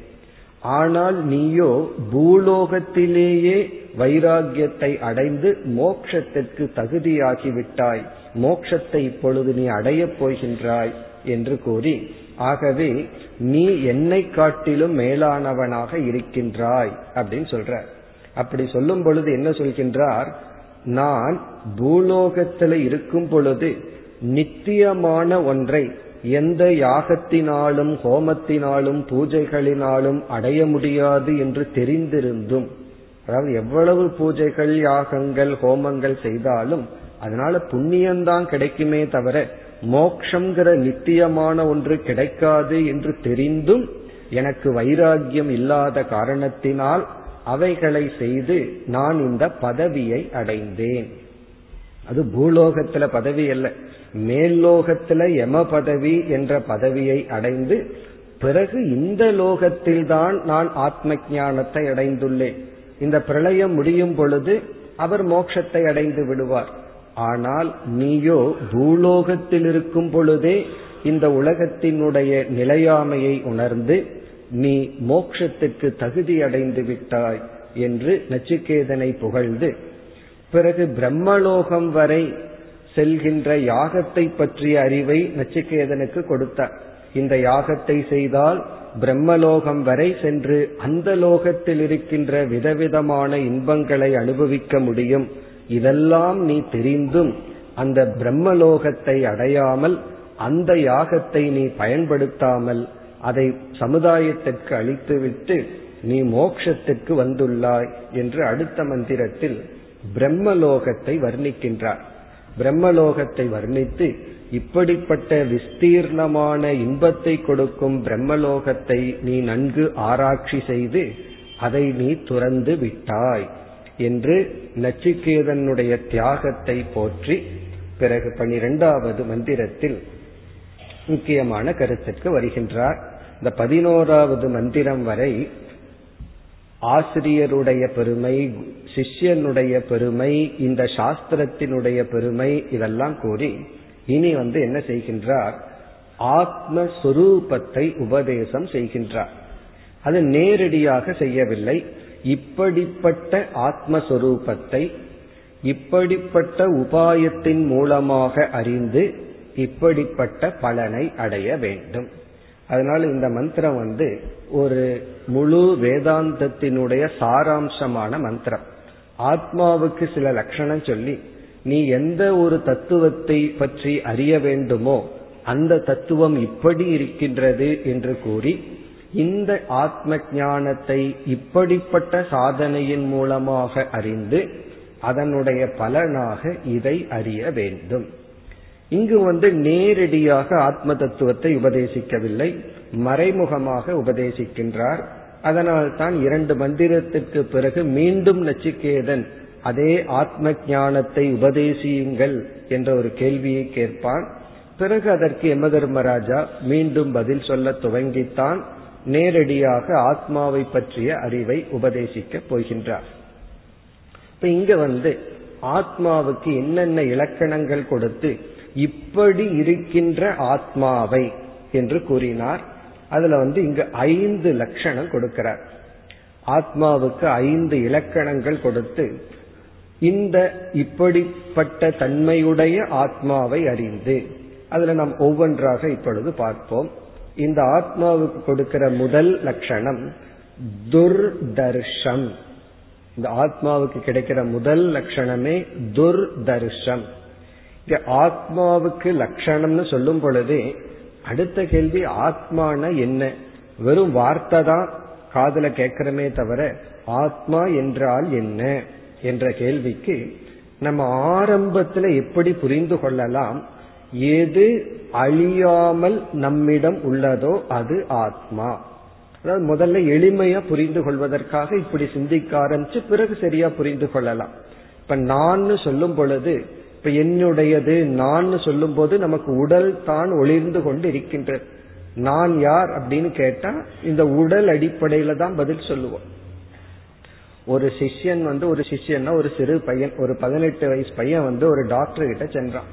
ஆனால் நீயோ பூலோகத்திலேயே வைராகியத்தை அடைந்து மோக்ஷத்திற்கு தகுதியாகிவிட்டாய். மோக்ஷத்தை இப்பொழுது நீ அடையப் போகின்றாய் என்று கூறி ஆகவே நீ என்னை காட்டிலும் மேலானவனாக இருக்கின்றாய் அப்படின்னு சொல்ற அப்படி சொல்லும் பொழுது என்ன சொல்கின்றார்? நான் பூலோகத்தில் இருக்கும் பொழுது நித்தியமான ஒன்றை எந்த யாகத்தினாலும் ஹோமத்தினாலும் பூஜைகளினாலும் அடைய முடியாது என்று தெரிந்திருந்தும் அதாவது எவ்வளவு பூஜைகள் யாகங்கள் ஹோமங்கள் செய்தாலும் அதனால புண்ணியம்தான் கிடைக்குமே தவிர மோக்ஷங்கிற நித்தியமான ஒன்று கிடைக்காது என்று தெரிந்தும் எனக்கு வைராகியம் இல்லாத காரணத்தினால் அவைகளை செய்து நான் இந்த பதவியை அடைந்தேன். அது பூலோகத்துல பதவி அல்ல. மேல்லோகத்துல யம பதவி என்ற பதவியை அடைந்து பிறகு இந்த லோகத்தில்தான் நான் ஆத்ம ஞானத்தை அடைந்துள்ளேன். இந்த பிரளயம் முடியும் பொழுது அவர் மோட்சத்தை அடைந்து விடுவார். ஆனால் நீயோ பூலோகத்தில் இருக்கும் பொழுதே இந்த உலகத்தினுடைய நிலையாமையை உணர்ந்து நீ மோக்ஷத்துக்கு தகுதி அடைந்து விட்டாய் என்று நச்சுக்கேதனை புகழ்ந்து பிறகு பிரம்மலோகம் வரை செல்கின்ற யாகத்தை பற்றிய அறிவை நச்சிகேதனுக்கு கொடுத்தார். இந்த யாகத்தை செய்தால் பிரம்மலோகம் வரை சென்று அந்த லோகத்தில் இருக்கின்ற விதவிதமான இன்பங்களை அனுபவிக்க முடியும். இதெல்லாம் நீ தெரிந்தும் அந்த பிரம்மலோகத்தை அடையாமல் அந்த யாகத்தை நீ பயன்படுத்தாமல் அதை சமுதாயத்திற்கு அளித்துவிட்டு நீ மோக்ஷத்துக்கு வந்துள்ளாய் என்று அடுத்த மந்திரத்தில் பிரம்மலோகத்தை வர்ணிக்கின்றார். பிரம்மலோகத்தை வர்ணித்து இப்படிப்பட்ட விஸ்தீர்ணமான இன்பத்தை கொடுக்கும் பிரம்மலோகத்தை நீ நன்கு ஆராய்ச்சி செய்து அதை நீ துறந்து விட்டாய் என்று நச்சிகேதனுடைய தியாகத்தை போற்றி பிறகு பனிரெண்டாவது மந்திரத்தில் முக்கியமான கருத்திற்கு வருகின்றார். இந்த பதினோராவது மந்திரம் வரை ஆசிரியருடைய பெருமை சிஷ்யனுடைய பெருமை இந்த சாஸ்திரத்தினுடைய பெருமை இதெல்லாம் கூறி இனி வந்து என்ன செய்கின்றார்? ஆத்மஸ்வரூபத்தை உபதேசம் செய்கின்றார். அது நேரடியாக செய்யவில்லை. இப்படிப்பட்ட ஆத்மஸ்வரூபத்தை இப்படிப்பட்ட உபாயத்தின் மூலமாக அறிந்து இப்படிப்பட்ட பலனை அடைய வேண்டும். அதனால இந்த மந்திரம் வந்து ஒரு முழு வேதாந்தத்தினுடைய சாராம்சமான மந்திரம். ஆத்மாவுக்கு சில லட்சணம் சொல்லி நீ எந்த ஒரு தத்துவத்தை பற்றி அறிய வேண்டுமோ அந்த தத்துவம் இப்படி இருக்கின்றது என்று கூறி இந்த ஆத்ம ஞானத்தை இப்படிப்பட்ட சாதனையின் மூலமாக அறிந்து அதனுடைய பலனாக இதை அறிய வேண்டும். இங்கு வந்து நேரடியாக ஆத்ம தத்துவத்தை உபதேசிக்கவில்லை மறைமுகமாக உபதேசிக்கின்றார் அதனால் தான் இரண்டு மந்திரத்திற்கு பிறகு மீண்டும் நச்சிகேதன் அதே ஆத்ம ஞானத்தை உபதேசியுங்கள் என்ற ஒரு கேள்வியை கேட்பான். பிறகு அதற்கு யம தர்மராஜா மீண்டும் பதில் சொல்ல துவங்கித்தான். நேரடியாக ஆத்மாவை பற்றிய அறிவை உபதேசிக்கப் போகின்றார். இப்ப இங்க வந்து ஆத்மாவுக்கு என்னென்ன இலக்கணங்கள் கொடுத்து இப்படி இருக்கின்ற ஆத்மாவை என்று கூறினார். அதுல வந்து இங்கு ஐந்து லட்சணம் கொடுக்கிறார். ஆத்மாவுக்கு ஐந்து இலக்கணங்கள் கொடுத்து இந்த இப்படிப்பட்ட தன்மையுடைய ஆத்மாவை அறிந்து அதுல நாம் ஒவ்வொன்றாக இப்பொழுது பார்ப்போம். இந்த ஆத்மாவுக்கு கொடுக்கிற முதல் லட்சணம் துர்தர்ஷம். இந்த ஆத்மாவுக்கு கிடைக்கிற முதல் லட்சணமே துர்தர்ஷம். ஆத்மாவுக்கு லட்சணம்னு சொல்லும் பொழுதே அடுத்த கேள்வி ஆத்மான என்ன? வெறும் வார்த்தை தான் காதல கேட்கிறமே தவிர ஆத்மா என்றால் என்ன? என்ற கேள்விக்கு நம்ம ஆரம்பத்துல எப்படி புரிந்து கொள்ளலாம்? எது அழியாமல் நம்மிடம் உள்ளதோ அது ஆத்மா. அதாவது முதல்ல எளிமையா புரிந்து கொள்வதற்காக இப்படி சிந்திக்க ஆரம்பிச்சு பிறகு சரியா புரிந்து கொள்ளலாம். இப்ப நான் சொல்லும் பொழுது இப்ப என்னுடையது நான் சொல்லும் போது நமக்கு உடல் தான் ஒளிர்ந்து கொண்டு இருக்கின்றது நான் யார் அப்படின்னு கேட்டா இந்த உடல் அடிப்படையில தான் பதில் சொல்லுவோம். ஒரு சிஷ்யன் வந்து ஒரு சிஷ்யன்னா ஒரு சிறு பையன் ஒரு பதினெட்டு வயசு பையன் வந்து ஒரு டாக்டர் கிட்ட சென்றான்.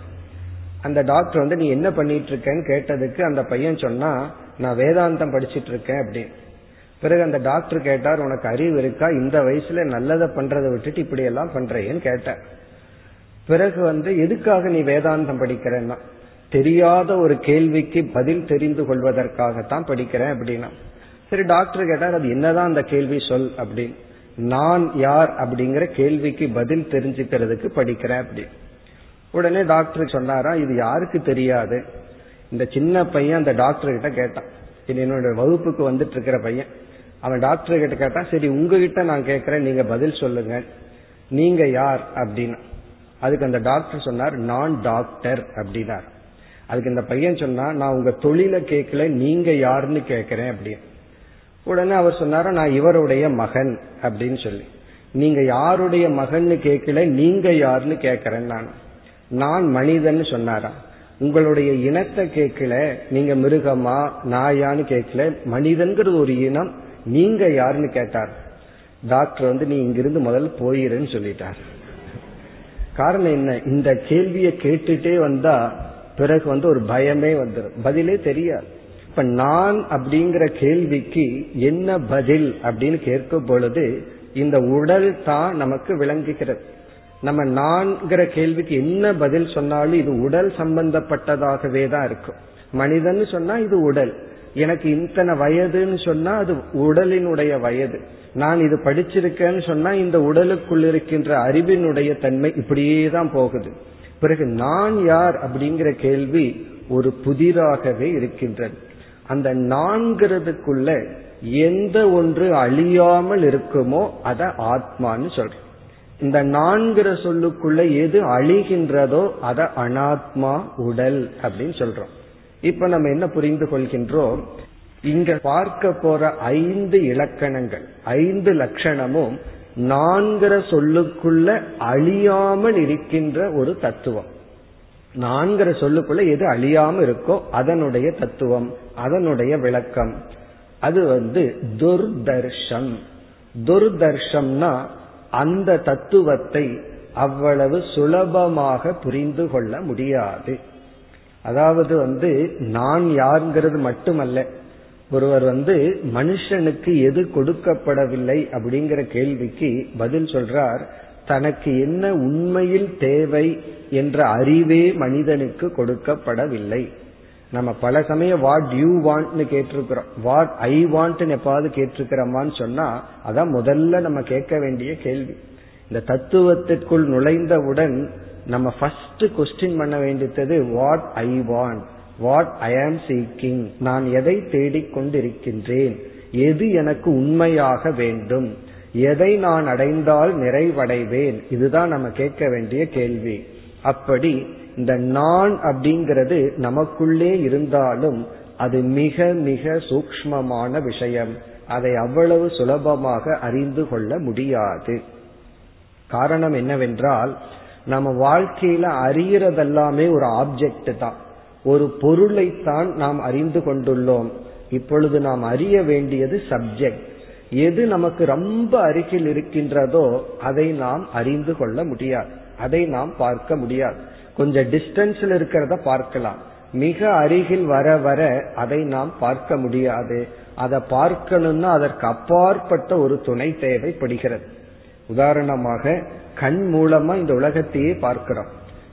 அந்த டாக்டர் வந்து நீ என்ன பண்ணிட்டு இருக்கேன்னு கேட்டதுக்கு அந்த பையன் சொன்னா நான் வேதாந்தம் படிச்சிட்டு இருக்கேன் அப்படின்னு. பிறகு அந்த டாக்டர் கேட்டார் உனக்கு அறிவு இருக்கா? இந்த வயசுல நல்லதை பண்றதை விட்டுட்டு இப்படி எல்லாம் பண்றேன்னு கேட்டார். பிறகு வந்து எதுக்காக நீ வேதாந்தம் படிக்கிறேன்னா? தெரியாத ஒரு கேள்விக்கு பதில் தெரிந்து கொள்வதற்காகத்தான் படிக்கிறேன் அப்படின்னா. சரி டாக்டர் கேட்டார் அது என்னதான் அந்த கேள்வி சொல் அப்படின்னு. நான் யார் அப்படிங்கிற கேள்விக்கு பதில் தெரிஞ்சுக்கிறதுக்கு படிக்கிறேன் அப்படி உடனே டாக்டர் சொன்னாரா இது யாருக்கு தெரியாது? இந்த சின்ன பையன் அந்த டாக்டர் கிட்ட கேட்டான். இது என்னோட வகுப்புக்கு வந்துட்டு இருக்கிற பையன். அவன் டாக்டர் கிட்ட கேட்டான் சரி உங்ககிட்ட நான் கேட்கறேன் நீங்க பதில் சொல்லுங்க. நீங்க யார்? அப்படின்னா. அதுக்கு அந்த டாக்டர் சொன்னார் நான் டாக்டர் அப்படின்னார். அதுக்கு இந்த பையன் சொன்னா நான் உங்க தொழிலை கேட்கல நீங்க யாருன்னு கேட்கிறேன் அப்படின்னு உடனே அவர் சொன்னார நான் இவருடைய மகன் அப்படின்னு சொல்லி. நீங்க யாருடைய மகன்னு கேட்கல நீங்க யாருன்னு கேட்கிறேன் நான். நான் மனிதன் சொன்னாரா உங்களுடைய இனத்தை கேட்கல நீங்க மிருகமா நாயான்னு கேட்கல மனிதன்கிறது ஒரு இனம் நீங்க யாருன்னு கேட்டார். டாக்டர் வந்து நீ இங்கிருந்து முதல்ல போயிருன்னு சொல்லிட்டார். காரணம் என்ன? இந்த கேள்வியை கேட்டுட்டே வந்தா பிறகு வந்து ஒரு பயமே வந்துடும் பதிலே தெரியாது. இப்ப நான் அப்படிங்கிற கேள்விக்கு என்ன பதில் அப்படின்னு கேட்கும் பொழுது இந்த உடல் தான் நமக்கு விளங்குகிறது. நம்ம நான்கிற கேள்விக்கு என்ன பதில் சொன்னாலும் இது உடல் சம்பந்தப்பட்டதாகவே தான் இருக்கும். மனிதன் சொன்னா இது உடல். எனக்கு இத்தனை வயதுன்னு சொன்னா அது உடலினுடைய வயது. நான் இது படிச்சிருக்கேன்னு சொன்னா இந்த உடலுக்குள் இருக்கின்ற அறிவினுடைய தன்மை இப்படியே தான் போகுது. பிறகு நான் யார் அப்படிங்கிற கேள்வி ஒரு புதிராகவே இருக்கின்றது. அந்த நான்கிறதுக்குள்ள எந்த ஒன்று அழியாமல் இருக்குமோ அத ஆத்மான்னு சொல்றோம் இந்த நான்கிற சொல்லுக்குள்ள எது அழிகின்றதோ அத அனாத்மா உடல் அப்படின்னு சொல்றோம். இப்ப நம்ம என்ன புரிந்து கொள்கின்றோம்? இங்க பார்க்க போற ஐந்து இலக்கணங்கள் ஐந்து லட்சணமும் நான்கிற சொல்லுக்குள்ள அழியாமல் இருக்கின்ற ஒரு தத்துவம். நான்கிற சொல்லுக்குள்ள எது அழியாம இருக்கோ அதனுடைய தத்துவம் அதனுடைய விளக்கம். அது வந்து துர்தர்ஷம். துர்தர்ஷம்னா அந்த தத்துவத்தை அவ்வளவு சுலபமாக புரிந்து கொள்ள முடியாது. அதாவது வந்து நான் யாருங்கிறது மட்டுமல்ல. ஒருவர் வந்து மனுஷனுக்கு எது கொடுக்கப்படவில்லை அப்படிங்கிற கேள்விக்கு பதில் சொல்றார் தனக்கு என்ன உண்மையில் தேவை என்ற அறிவே மனிதனுக்கு கொடுக்கப்படவில்லை. நம்ம பல சமயம் வாட் யூ வாண்ட்னு கேட்டிருக்கிறோம். வாட் ஐ வாண்ட்னு எப்பாவது கேட்டிருக்கிறோமான்னு சொன்னா அதான் முதல்ல நம்ம கேட்க வேண்டிய கேள்வி. இந்த தத்துவத்திற்குள் நுழைந்தவுடன் நம்ம ஃபர்ஸ்ட் கொஸ்டின் பண்ண வேண்டியது what I want what I am seeking நான் எதை தேடிக் கொண்டிருக்கின்றேன் எது எனக்கு உண்மையாக வேண்டும் எதை நான் அடைந்தால் நிறைவடைவேன் இதுதான் நம்ம கேட்க வேண்டிய கேள்வி. அப்படி இந்த நான் அப்படிங்கிறது நமக்குள்ளே இருந்தாலும் அது மிக மிக சூக்மமான விஷயம். அதை அவ்வளவு சுலபமாக அறிந்து கொள்ள முடியாது. காரணம் என்னவென்றால் நம்ம வாழ்க்கையில அறியறதெல்லாமே ஒரு ஆப்ஜெக்ட் தான் ஒரு பொருளைத்தான் நாம் அறிந்து கொண்டுள்ளோம். இப்பொழுது நாம் அறிய வேண்டியது சப்ஜெக்ட் எது நமக்கு ரொம்ப அருகில் இருக்கின்றதோ அதை நாம் அறிந்து கொள்ள முடியாது. அதை நாம் பார்க்க முடியாது. கொஞ்சம் டிஸ்டன்ஸ்ல இருக்கிறத பார்க்கலாம். மிக அருகில் வர வர அதை நாம் பார்க்க முடியாது. அதை பார்க்கணும்னா அதற்கு அப்பாற்பட்ட ஒரு துணை தேவைப்படுகிறது. உதாரணமாக கண் மூலமா இந்த உலகத்தையே பார்க்கிறோம்.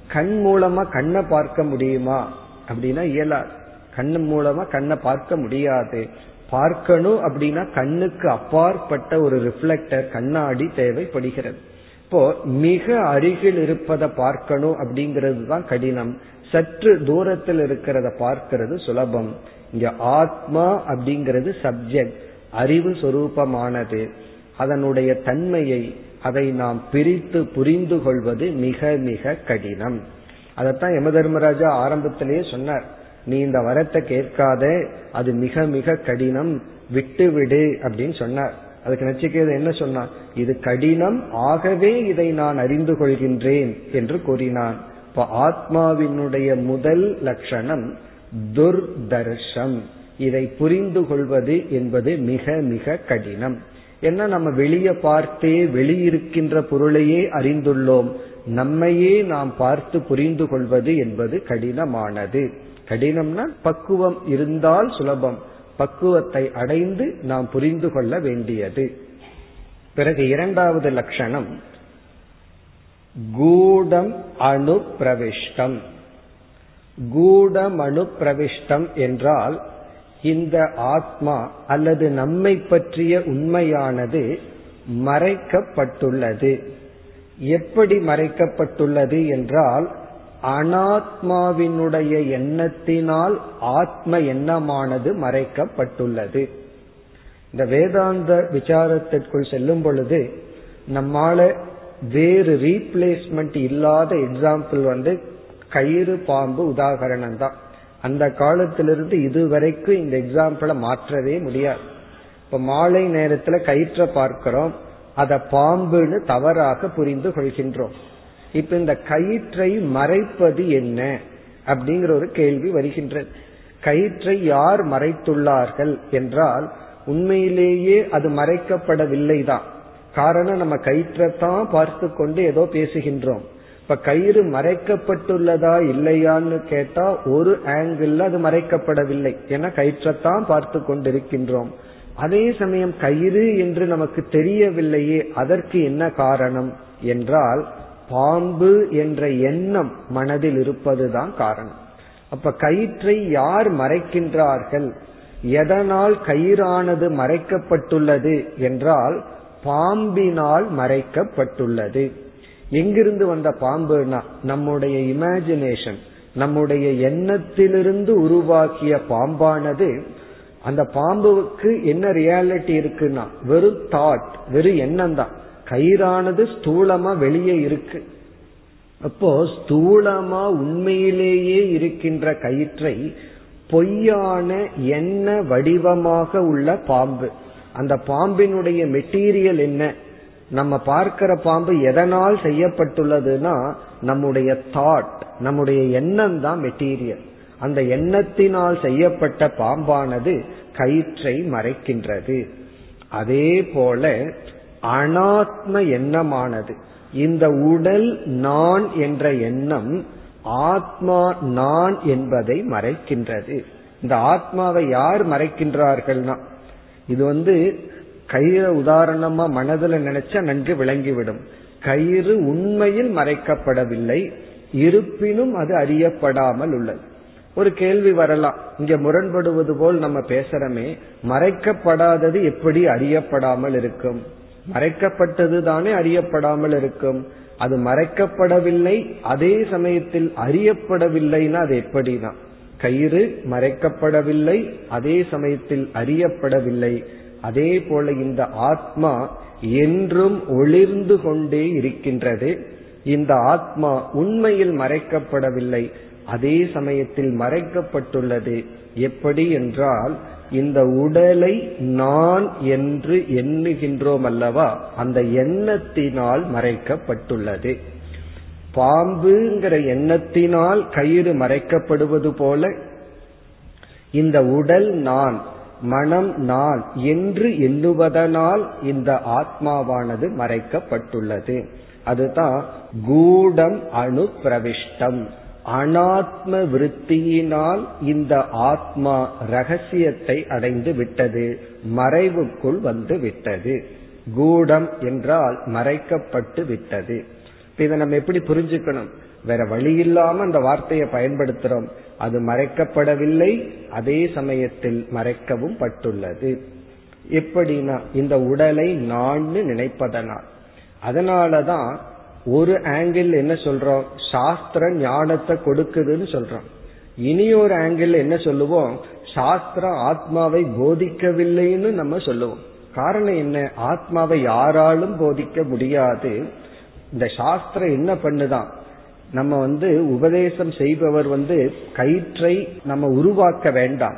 கண் மூலமா கண்ணை பார்க்க முடியுமா? அப்படின்னா இயலாது கண் மூலமா கண்ணை பார்க்க முடியாது. பார்க்கணும் அப்படின்னா கண்ணுக்கு அப்பாற்பட்ட ஒரு ரிஃப்ளெக்டர் கண்ணாடி தேவைப்படுகிறது. இப்போ மிக அருகில் இருப்பதை பார்க்கணும் அப்படிங்கிறது தான் கடினம். சற்று தூரத்தில் இருக்கிறத பார்க்கிறது சுலபம். இங்க ஆத்மா அப்படிங்கிறது சப்ஜெக்ட் அறிவு சொரூபமானது. அதனுடைய தன்மையை அதை நாம் பிரித்து புரிந்து கொள்வது மிக மிக கடினம். அதைத்தான் யம தர்மராஜா ஆரம்பத்திலேயே சொன்னார். நீ இந்த வரத்தை கேட்காத அது மிக மிக கடினம் விட்டு விடு அப்படின்னு சொன்னார். அதுக்கு நச்சிக்கிறது என்ன சொன்னான்? இது கடினம் ஆகவே இதை நான் அறிந்து கொள்கின்றேன் என்று கூறினான். இப்ப ஆத்மாவினுடைய முதல் லட்சணம் துர்தர்ஷம். இதை புரிந்து கொள்வது என்பது மிக மிக கடினம். என்ன நம்ம வெளியே பார்த்தே வெளியிருக்கின்ற பொருளையே அறிந்துள்ளோம். நம்மையே நாம் பார்த்து புரிந்து கொள்வது என்பது கடினமானது. கடினம்னா பக்குவம் இருந்தால் சுலபம். பக்குவத்தை அடைந்து நாம் புரிந்து கொள்ள வேண்டியது. பிறகு இரண்டாவது லட்சணம். கூடம் அணு பிரவிஷ்டம் கூடம் அணு பிரவிஷ்டம் என்றால் இந்த ஆத்மா அல்லது நம்மை பற்றிய உண்மையானது மறைக்கப்பட்டுள்ளது. எப்படி மறைக்கப்பட்டுள்ளது என்றால் அனாத்மாவினுடைய எண்ணத்தினால் ஆத்ம எண்ணமானது மறைக்கப்பட்டுள்ளது. இந்த வேதாந்த விசாரத்திற்குள் செல்லும் பொழுது நம்மால வேறு ரீப்ளேஸ்மெண்ட் இல்லாத எக்ஸாம்பிள் வந்து கயிறு பாம்பு உதாகரணம் தான் அந்த காலத்திலிருந்து இதுவரைக்கும் இந்த எக்ஸாம்பிளை மாற்றவே முடியாது. இப்ப மாலை நேரத்துல கயிற்ற பார்க்கிறோம் அத பாம்புன்னு தவறாக புரிந்து கொள்கின்றோம். இப்ப இந்த கயிற்றை மறைப்பது என்ன அப்படிங்கிற ஒரு கேள்வி வருகின்றது. கயிற்றை யார் மறைத்துள்ளார்கள் என்றால் உண்மையிலேயே அது மறைக்கப்படவில்லை தான் காரணம் நம்ம கயிற்றைத்தான் பார்த்து கொண்டு ஏதோ பேசுகின்றோம். இப்ப கயிறு மறைக்கப்பட்டுள்ளதா இல்லையான்னு கேட்டா ஒரு ஆங்கிள் அது மறைக்கப்படவில்லை. ஏன்னா கயிற்றைத்தான் பார்த்து கொண்டிருக்கின்றோம். அதே சமயம் கயிறு என்று நமக்கு தெரியவில்லையே அதற்கு என்ன காரணம் என்றால் பாம்பு என்ற எண்ணம் மனதில் இருப்பதுதான் காரணம். அப்ப கயிற்றை யார் மறைக்கின்றார்கள்? எதனால் கயிறானது மறைக்கப்பட்டுள்ளது என்றால் பாம்பினால் மறைக்கப்பட்டுள்ளது. எங்கிருந்து வந்த பாம்புனா நம்முடைய இமேஜினேஷன் நம்முடைய எண்ணத்திலிருந்து உருவாக்கிய பாம்பானது அந்த பாம்புக்கு என்ன ரியாலிட்டி இருக்குன்னா வெறும் தாட் வெறும் எண்ணம் தான் கயிறானது ஸ்தூலமா வெளியே இருக்கு. அப்போ ஸ்தூலமா உண்மையிலேயே இருக்கின்ற கயிற்றை பொய்யான எண்ண வடிவமாக உள்ள பாம்பு. அந்த பாம்பினுடைய மெட்டீரியல் என்ன? நம்ம பார்க்கிற பாம்பு எதனால் செய்யப்பட்டுள்ளதுன்னா நம்முடைய தாட் நம்முடைய எண்ணம் தான் மெட்டீரியல் அந்த எண்ணத்தினால் செய்யப்பட்ட பாம்பானது கயிற்றை மறைக்கின்றது. அதே போல அனாத்ம எண்ணமானது. இந்த உடல் நான் என்ற எண்ணம் ஆத்மா நான் என்பதை மறைக்கின்றது. இந்த ஆத்மாவை யார் மறைக்கின்றார்கள்னா இது வந்து கயிறு உதாரணமா மனதில் நினைச்சா நன்கு விளங்கிவிடும். கயிறு உண்மையில் மறைக்கப்படவில்லை. இருப்பினும் அது அறியப்படாமல் உள்ளது. ஒரு கேள்வி வரலாம். இங்க முரண்படுவது போல் நம்ம பேசுறமே மறைக்கப்படாதது எப்படி அறியப்படாமல் இருக்கும்? மறைக்கப்பட்டது தானே அறியப்படாமல் இருக்கும். அது மறைக்கப்படவில்லை அதே சமயத்தில் அறியப்படவில்லைன்னா அது எப்படின்னா? கயிறு மறைக்கப்படவில்லை அதே சமயத்தில் அறியப்படவில்லை. அதே போல இந்த ஆத்மா என்றும் ஒளிர்ந்து கொண்டே இருக்கின்றது. இந்த ஆத்மா உண்மையில் மறைக்கப்படவில்லை அதே சமயத்தில் மறைக்கப்பட்டுள்ளது. எப்படி என்றால் இந்த உடலை நான் என்று எண்ணுகின்றோம் அல்லவா அந்த எண்ணத்தினால் மறைக்கப்பட்டுள்ளது. பாம்புங்கிற எண்ணத்தினால் கயிறு மறைக்கப்படுவது போல இந்த உடல் நான் மனம் நான் என்று எண்ணுவதனால் இந்த ஆத்மாவானது மறைக்கப்பட்டுள்ளது. அதுதான் கூடம் அணு பிரவிஷ்டம் அனாத்ம விருத்தியினால் இந்த ஆத்மா ரகசியத்தை அடைந்து விட்டது மறைவுக்குள் வந்து விட்டது. கூடம் என்றால் மறைக்கப்பட்டு விட்டது. இதை நம்ம எப்படி புரிஞ்சுக்கணும்? வேற வழி இல்லாம அந்த வார்த்தையை பயன்படுத்துறோம். அது மறைக்கப்படவில்லை அதே சமயத்தில் மறைக்கவும் பட்டுள்ளது. எப்படின்னா இந்த உடலை நான் நினைப்பதனால். அதனாலதான் ஒரு ஆங்கிள் என்ன சொல்றோம்? சாஸ்திரம் ஞானத்தை கொடுக்குதுன்னு சொல்றோம். இனி ஒரு ஆங்கிள் என்ன சொல்லுவோம்? சாஸ்திரம் ஆத்மாவை போதிக்கவில்லைன்னு நம்ம சொல்லுவோம். காரணம் என்ன? ஆத்மாவை யாராலும் போதிக்க முடியாது. இந்த சாஸ்திரம் என்ன பண்ணுதான்? நம்ம வந்து உபதேசம் செய்பவர் வந்து கயிற்றை நம்ம உருவாக்க வேண்டாம்.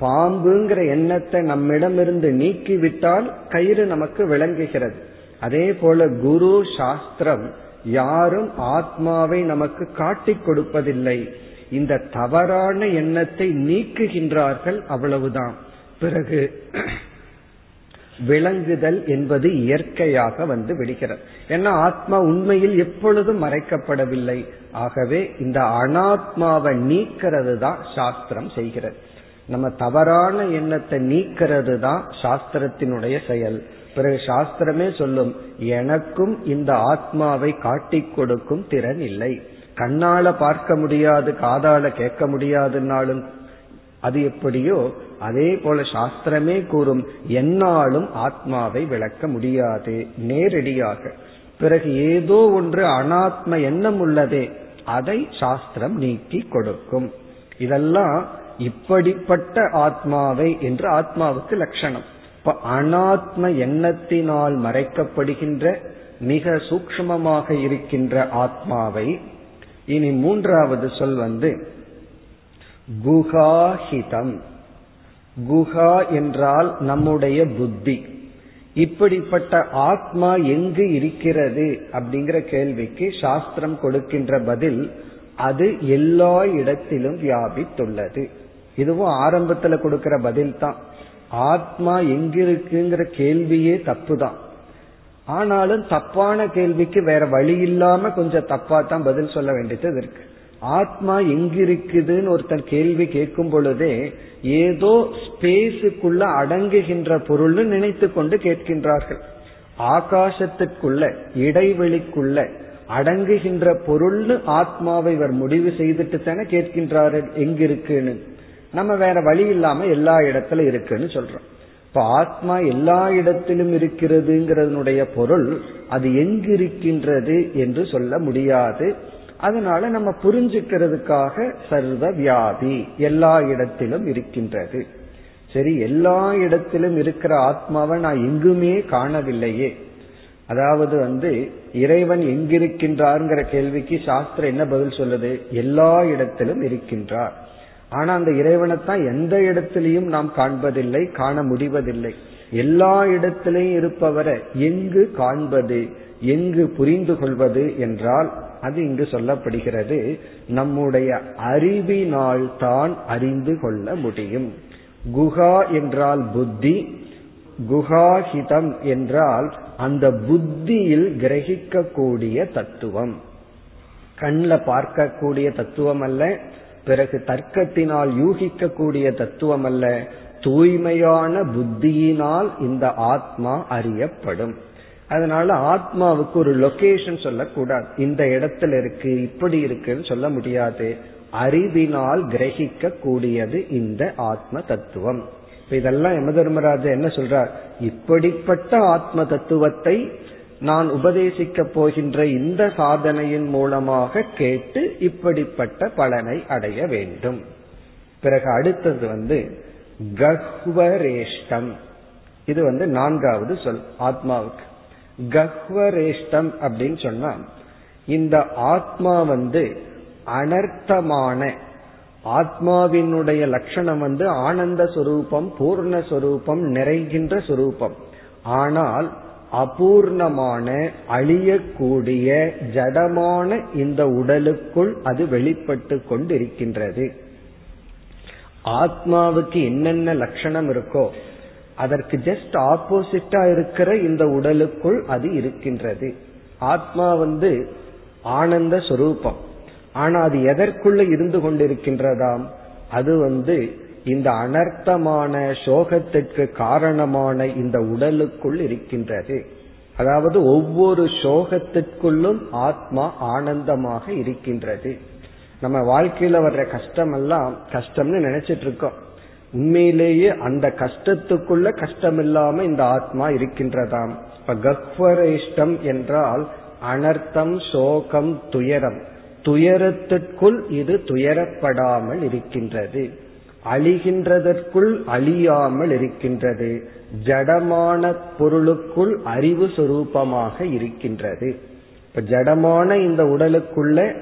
பாம்புங்கிற எண்ணத்தை நம்மிடமிருந்து நீக்கிவிட்டால் கயிறு நமக்கு விளங்குகிறது. அதே போல குரு சாஸ்திரம் யாரும் ஆத்மாவை நமக்கு காட்டிக் கொடுப்பதில்லை. இந்த தவறான எண்ணத்தை நீக்குகின்றார்கள் அவ்வளவுதான். பிறகு விளங்குதல் என்பது இயற்கையாக வந்து விடுகிறது. ஏன்னா ஆத்மா உண்மையில் எப்பொழுதும் மறைக்கப்படவில்லை. ஆகவே இந்த அனாத்மாவை நீக்கிறது தான் சாஸ்திரம் செய்கிறது. நம்ம தவறான எண்ணத்தை நீக்கிறது தான் சாஸ்திரத்தினுடைய செயல். பிறகு சாஸ்திரமே சொல்லும் எனக்கும் இந்த ஆத்மாவை காட்டிக் கொடுக்கும் திறன் இல்லை. கண்ணால பார்க்க முடியாது காதால கேட்க முடியாதுன்னாலும் அது எப்படியோ அதே போல சாஸ்திரமே கூறும் என்னாலும் ஆத்மாவை விளக்க முடியாது. நேரடியாக. பிறகு ஏதோ ஒன்று அனாத்ம எண்ணம் உள்ளதே அதை சாஸ்திரம் நீக்கி கொடுக்கும். இதெல்லாம் இப்படிப்பட்ட ஆத்மாவை என்று ஆத்மாவுக்கு லட்சணம். இப்ப அனாத்ம எண்ணத்தினால் மறைக்கப்படுகின்ற மிக சூக்மமாக இருக்கின்ற ஆத்மாவை இனி மூன்றாவது சொல் வந்து குகாஹிதம் குஹா என்றால் நம்முடைய புத்தி. இப்படிப்பட்ட ஆத்மா எங்கு இருக்கிறது அப்படிங்கிற கேள்விக்கு சாஸ்திரம் கொடுக்கின்ற பதில் அது எல்லா இடத்திலும் வியாபித்துள்ளது. இதுவும் ஆரம்பத்துல கொடுக்கிற பதில் தான் ஆத்மா எங்கிருக்குங்கிற கேள்வியே தப்பு தான் ஆனாலும் தப்பான கேள்விக்கு வேற வழி இல்லாம கொஞ்சம் தப்பா தான் பதில் சொல்ல வேண்டியது இருக்கு. ஆத்மா எங்கிருக்குதுன்னு ஒருத்தன் கேள்வி கேட்கும் பொழுதே ஏதோ ஸ்பேஸுக்குள்ள அடங்குகின்ற பொருள்னு நினைத்து கொண்டு கேட்கின்றார்கள். ஆகாசத்திற்குள்ள இடைவெளிக்குள்ள அடங்குகின்ற பொருள்னு ஆத்மாவை இவர் முடிவு செய்துட்டு தானே கேட்கின்றார்கள் எங்கிருக்குன்னு. நம்ம வேற வழி இல்லாம எல்லா இடத்துல இருக்குன்னு சொல்றோம். இப்ப ஆத்மா எல்லா இடத்திலும் இருக்கிறதுங்கிறதுனுடைய பொருள் அது எங்கிருக்கின்றது என்று சொல்ல முடியாது. அதனால நம்ம புரிஞ்சுக்கிறதுக்காக சர்வ வியாபி எல்லா இடத்திலும் இருக்கின்றது. சரி எல்லா இடத்திலும் இருக்கிற ஆத்மாவை நான் எங்குமே காணவில்லையே. அதாவது வந்து இறைவன் எங்கிருக்கின்றார்ங்கிற கேள்விக்கு சாஸ்திரம் என்ன பதில் சொல்லுது? எல்லா இடத்திலும் இருக்கின்றார். ஆனா அந்த இறைவனைத்தான் எந்த இடத்திலையும் நாம் காண்பதில்லை காண முடிவதில்லை. எல்லா இடத்திலையும் இருப்பவரை எங்கு காண்பது எங்கு புரிந்து கொள்வது என்றால் அது இங்கு சொல்லப்படுகிறது. நம்முடைய அறிவினால் தான் அறிந்து கொள்ள முடியும். குஹா என்றால் புத்தி குஹாஹிதம் என்றால் அந்த புத்தியில் கிரகிக்கக்கூடிய தத்துவம். கண்ணில் பார்க்கக்கூடிய தத்துவம் அல்ல பிறகு தர்க்கத்தினால் யூகிக்கக்கூடிய தத்துவம் அல்ல தூய்மையான புத்தியினால் இந்த ஆத்மா அறியப்படும். அதனால ஆத்மாவுக்கு ஒரு லொகேஷன் சொல்லக்கூடாது. இந்த இடத்துல இருக்கு இப்படி இருக்குன்னு சொல்ல முடியாது. அறிவினால் கிரகிக்க கூடியது இந்த ஆத்ம தத்துவம். இதெல்லாம் யம தர்மராஜா என்ன சொல்றார்? இப்படிப்பட்ட ஆத்ம தத்துவத்தை நான் உபதேசிக்க போகின்ற இந்த சாதனையின் மூலமாக கேட்டு இப்படிப்பட்ட பலனை அடைய வேண்டும். பிறகு அடுத்தது வந்து கஹ்வரேஷ்டம். இது வந்து நான்காவது சொல் ஆத்மாவுக்கு. கஹ்வரேஷ்டம் அப்படின்னு சொன்னா இந்த ஆத்மா வந்து அனர்த்தமான ஆத்மாவினுடைய லட்சணம் வந்து ஆனந்த சுரூபம் பூர்ண சுரூபம் நிறைகின்ற சுரூபம். ஆனால் அபூர்ணமான அழியக்கூடிய ஜடமான இந்த உடலுக்குள் அது வெளிப்பட்டு கொண்டிருக்கின்றது. ஆத்மாவுக்கு என்னென்ன லட்சணம் இருக்கோ அதற்கு ஜஸ்ட் ஆப்போசிட்டா இருக்கிற இந்த உடலுக்குள் அது இருக்கின்றது. ஆத்மா வந்து ஆனந்த சுரூபம். ஆனா அது எதற்குள்ள இருந்து கொண்டிருக்கின்றதாம்? அது வந்து இந்த அனர்த்தமான சோகத்திற்கு காரணமான இந்த உடலுக்குள் இருக்கின்றது. அதாவது ஒவ்வொரு சோகத்திற்குள்ளும் ஆத்மா ஆனந்தமாக இருக்கின்றது. நம்ம வாழ்க்கையில வர்ற கஷ்டம் எல்லாம் கஷ்டம்னு நினைச்சிட்டு இருக்கோம். உண்மையிலேயே அந்த கஷ்டத்துக்குள்ள கஷ்டம் இல்லாம இந்த ஆத்மா இருக்கின்றதாம். இப்ப கஃபரேஷ்டம் என்றால் அனர்த்தம் சோகம் துயரம். துயரத்திற்குள் இது துயரப்படாமல் இருக்கின்றது. அழிகின்றதற்குள் அழியாமல் இருக்கின்றது. ஜடமான பொருளுக்குள் அறிவு சுரூபமாக இருக்கின்றது. இப்ப ஜடமான இந்த உடலுக்குள்ள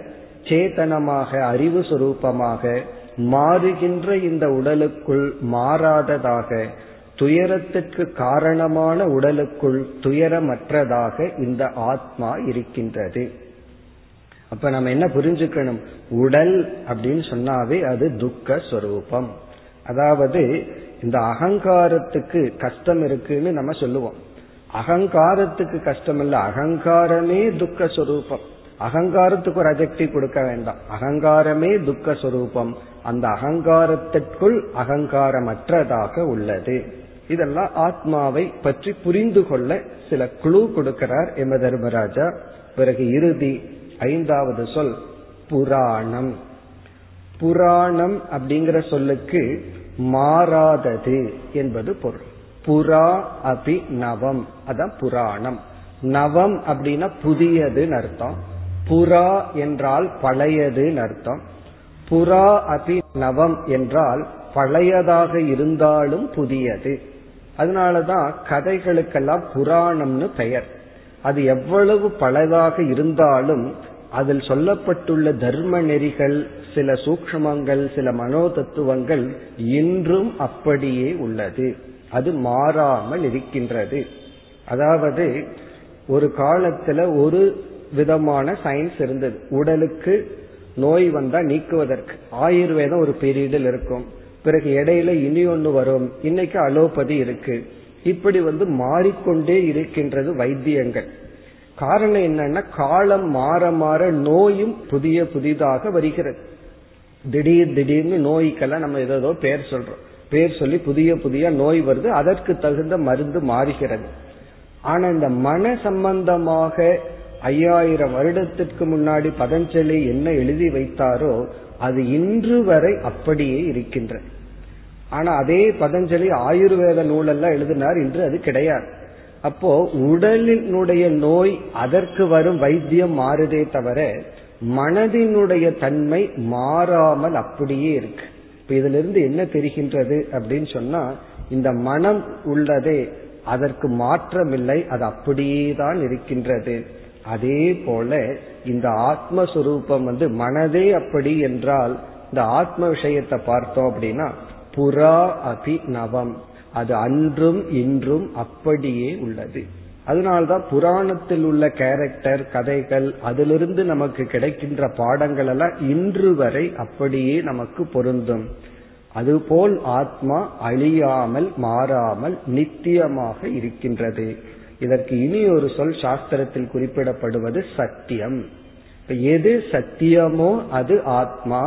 சேதனமாக அறிவு சுரூபமாக மாறுகின்ற இந்த உடலுக்குள் மாறாததாக துயரத்துக்கு காரணமான உடலுக்குள் துயரமற்றதாக இந்த ஆத்மா இருக்கின்றது. அப்ப நம்ம என்ன புரிஞ்சுக்கணும்? உடல் அப்படின்னு சொன்னாவே அது துக்க ஸ்வரூபம் அதாவது இந்த அகங்காரத்துக்கு கஷ்டம் இருக்குன்னு நம்ம சொல்லுவோம். அகங்காரத்துக்கு கஷ்டம் இல்ல அகங்காரமே துக்க ஸ்வரூபம் அகங்காரத்துக்கு ஒரு அஜெக்டிவ் கொடுக்க வேண்டாம். அகங்காரமே துக்க சொரூபம். அந்த அகங்காரத்திற்குள் அகங்காரமற்றதாக உள்ளது. இதெல்லாம் ஆத்மாவை பற்றி புரிந்து கொள்ள சில குழு கொடுக்கிறார் எம. தர்மராஜா. பிறகு இறுதி ஐந்தாவது சொல் புராணம். புராணம் அப்படிங்கிற சொல்லுக்கு மாறாதது என்பது பொருள். புரா அபி நவம் அதான் புராணம். நவம் அப்படின்னா புதியதுன்னு அர்த்தம். புறா என்றால் பழையதுன்னு அர்த்தம். புறா அபி நவம் என்றால் பழையதாக இருந்தாலும் புதியது. அதனாலதான் கதைகளுக்கெல்லாம் புராணம்னு பெயர். அது எவ்வளவு பழதாக இருந்தாலும் அதில் சொல்லப்பட்டுள்ள தர்ம நெறிகள் சில சூக்மங்கள் சில மனோ தத்துவங்கள் இன்றும் அப்படியே உள்ளது. அது மாறாமல் இருக்கின்றது. அதாவது ஒரு காலத்துல ஒரு விதமான சயின்ஸ் இருந்தது. உடலுக்கு நோய் வந்தா நீக்குவதற்கு. ஆயுர்வேதம் ஒரு பீரியடில் இருக்கும். பிறகு இடையில இனி ஒன்று வரும். இன்னைக்கு அலோபதி இருக்கு. இப்படி வந்து மாறிக்கொண்டே இருக்கின்றது வைத்தியங்கள். காரணம் என்னன்னா காலம் மாற மாற நோயும் புதிய புதிதாக வருகிறது. திடீர் திடீர்னு நோய்க்கெல்லாம் நம்ம ஏதோ பேர் சொல்றோம். பேர் சொல்லி புதிய புதிய நோய் வருது. அதற்கு தகுந்த மருந்து மாறுகிறது. ஆனா இந்த மன சம்பந்தமாக ஐயாயிரம் வருடத்திற்கு முன்னாடி பதஞ்சலி என்ன எழுதி வைத்தாரோ அது இன்று வரை அப்படியே இருக்கின்ற. ஆனா அதே பதஞ்சலி ஆயுர்வேத நூலெல்லாம் எழுதினார் இன்று அது கிடையாது. அப்போ உடலினுடைய நோய் அதற்கு வரும் வைத்தியம் மாறுதே தவிர மனதினுடைய தன்மை மாறாமல் அப்படியே இருக்கு. இப்ப இதுல இருந்து என்ன தெரிகின்றது அப்படின்னு சொன்னா இந்த மனம் உள்ளதே அதற்கு மாற்றமில்லை அது அப்படியே தான் இருக்கின்றது. அதே போல இந்த ஆத்மஸ்வரூபம் வந்து மனதே அப்படி என்றால் இந்த ஆத்ம விஷயத்தை பார்த்தோம் அப்படின்னா புறா அபி நவம். அது அன்றும் இன்றும் அப்படியே உள்ளது. அதனால்தான் புராணத்தில் உள்ள கேரக்டர் கதைகள் அதிலிருந்து நமக்கு கிடைக்கின்ற பாடங்கள் எல்லாம் இன்று வரை அப்படியே நமக்கு பொருந்தும். அதுபோல் ஆத்மா அழியாமல் மாறாமல் நித்தியமாக இருக்கின்றது. இதற்கு இனி ஒரு சொல் சாஸ்திரத்தில் குறிப்பிடப்படுவது சத்தியம். எது சத்தியமோ அது ஆத்மா.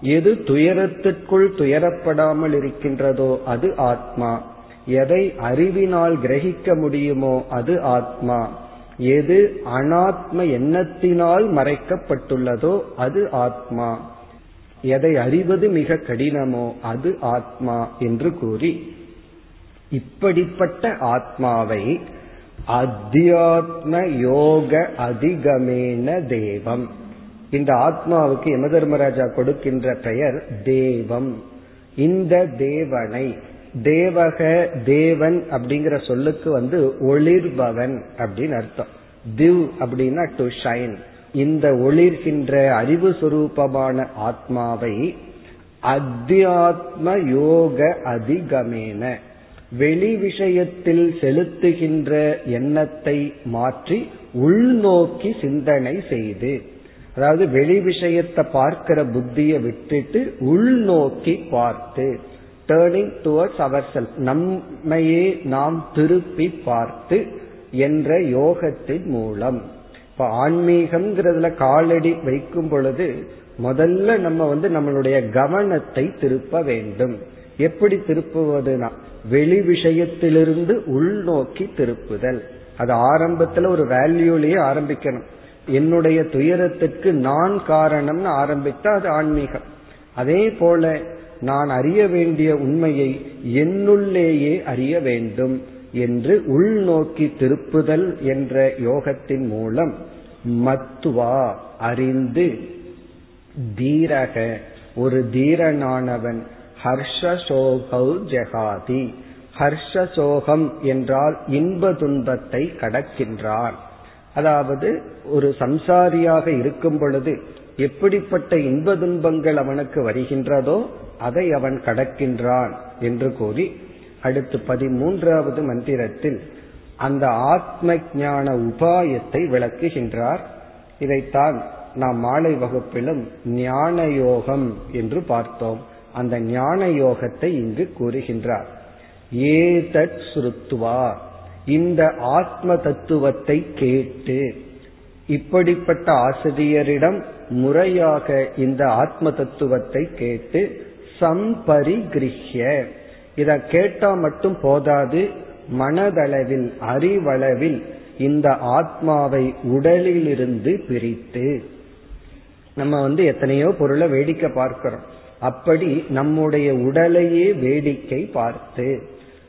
எது துயரத்திற்குள் துயரப்படாமல் இருக்கின்றதோ அது ஆத்மா. எதை அறிவினால் கிரகிக்க முடியுமோ அது ஆத்மா. எது அனாத்ம எண்ணத்தினால் மறைக்கப்பட்டுள்ளதோ அது ஆத்மா. எதை அறிவது மிக கடினமோ அது ஆத்மா என்று கூறி இப்படிப்பட்ட ஆத்மாவை அத்தியாத்ம யோக அதிகமேன தேவம். இந்த ஆத்மாவுக்கு யம தர்மராஜா கொடுக்கின்ற பெயர் தேவம். இந்த தேவனை தேவக தேவன் அப்படிங்கிற சொல்லுக்கு வந்து ஒளிர்பவன் அப்படின்னு அர்த்தம். திவ் அப்படின்னா டு ஷைன் இந்த ஒளிர்கின்ற அறிவு சுரூபமான ஆத்மாவை அத்தியாத்ம யோக அதிகமேன வெளி விஷயத்தில் செலுத்துகின்ற எண்ணத்தை மாற்றி உள்நோக்கி சிந்தனை செய்து அதாவது வெளி விஷயத்தை பார்க்கிற புத்தியை விட்டுட்டு உள்நோக்கி பார்த்து டேர்னிங் டுவர்ட்ஸ் அவர் செல்ஃப் நம்மையே நாம் திருப்பி பார்த்து என்ற யோகத்தின் மூலம். இப்ப ஆன்மீகம்ங்கிறதுல காலடி வைக்கும் பொழுது முதல்ல நம்ம வந்து நம்மளுடைய கவனத்தை திருப்ப வேண்டும். எப்படி திருப்புவதுனா வெளி விஷயத்திலிருந்து உள்நோக்கி திருப்புதல். அது ஆரம்பத்துல ஒரு வேல்யூலயே ஆரம்பிக்கணும். என்னுடைய துயரத்துக்கு நான் காரணம்னு ஆரம்பித்தா அது ஆன்மீகம். அதே போல நான் அறிய வேண்டிய உண்மையை என்னுள்ளேயே அறிய வேண்டும் என்று உள்நோக்கி திருப்புதல் என்ற யோகத்தின் மூலம் மத்துவா அறிந்து தீரக ஒரு தீரனானவன் ஹர்ஷசோகௌ ஜெகாதி ஹர்ஷசோகம் என்றால் இன்ப துன்பத்தை கடக்கின்றான் அதாவது ஒரு சம்சாரியாக இருக்கும் பொழுது எப்படிப்பட்ட இன்ப துன்பங்கள் அவனுக்கு வருகின்றதோ அதை அவன் கடக்கின்றான் என்று கூறி அடுத்து பதிமூன்றாவது மந்திரத்தில் அந்த ஆத்ம ஞான உபாயத்தை விளக்குகின்றார். இதைத்தான் நாம் மாலை வகுப்பிலும் ஞான யோகம் என்று பார்த்தோம். அந்த ஞான யோகத்தை இங்கு கூறுகின்றார். ஏதத் ஸ்ருத்வா இந்த ஆத்ம தத்துவத்தை கேட்டு இப்படிப்பட்ட ஆசிரியரிடம் முறையாக இந்த ஆத்ம தத்துவத்தை கேட்டு சம்பரிகிருஹ்ய. இத கேட்டா மட்டும் போதாது மனதளவில் அறிவளவில் இந்த ஆத்மாவை உடலிலிருந்து பிரித்து நம்ம வந்து எத்தனையோ பொருளை வேடிக்கை பார்க்கிறோம். அப்படி நம்முடைய உடலையே வேடிக்கை பார்த்து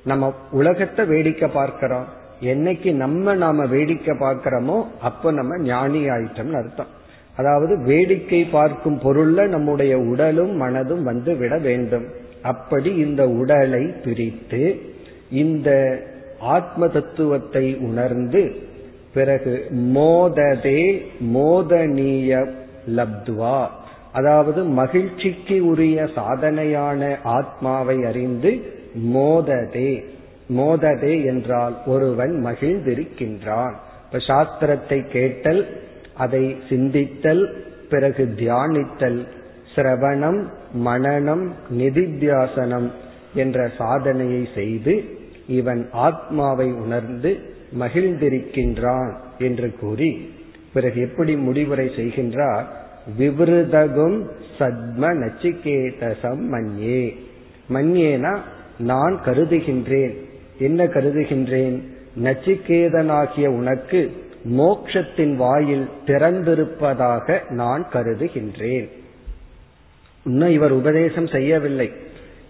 நம்ம உலகத்தை வேடிக்கை பார்க்கிறோம். என்னைக்கு நம்ம நாம வேடிக்கை பார்க்கிறோமோ அப்ப நம்ம ஞானி ஆயிட்டோம்னு அர்த்தம். அதாவது வேடிக்கை பார்க்கும் பொருள்ல நம்முடைய உடலும் மனதும் வந்து விட வேண்டும். அப்படி இந்த உடலை பிரித்து இந்த ஆத்ம தத்துவத்தை உணர்ந்து பிறகு மோததே மோதனீய லப்துவா. அதாவது மகிழ்ச்சிக்கு உரிய சாதனையான ஆத்மாவை அறிந்து மோததே மோததே என்றால் ஒருவன் மகிழ்ந்திருக்கின்றான். இப்ப சாஸ்திரத்தை கேட்டல் அதை சிந்தித்தல் பிறகு தியானித்தல் சிரவணம் மனநம் நிதித்தியாசனம் என்ற சாதனையை செய்து இவன் ஆத்மாவை உணர்ந்து மகிழ்ந்திருக்கின்றான் என்று கூறி பிறகு எப்படி முடிவுரை செய்கின்றார்? விவருதகும் சத்ம நச்சிகேதசம் மன்யே. மன்யேனா நான் கருதுகின்றேன். என்ன கருதுகின்றேன்? நச்சிகேதனாகிய உனக்கு மோக்ஷத்தின் வாயில் திறந்திருப்பதாக நான் கருதுகின்றேன். இன்னும் இவர் உபதேசம் செய்யவில்லை.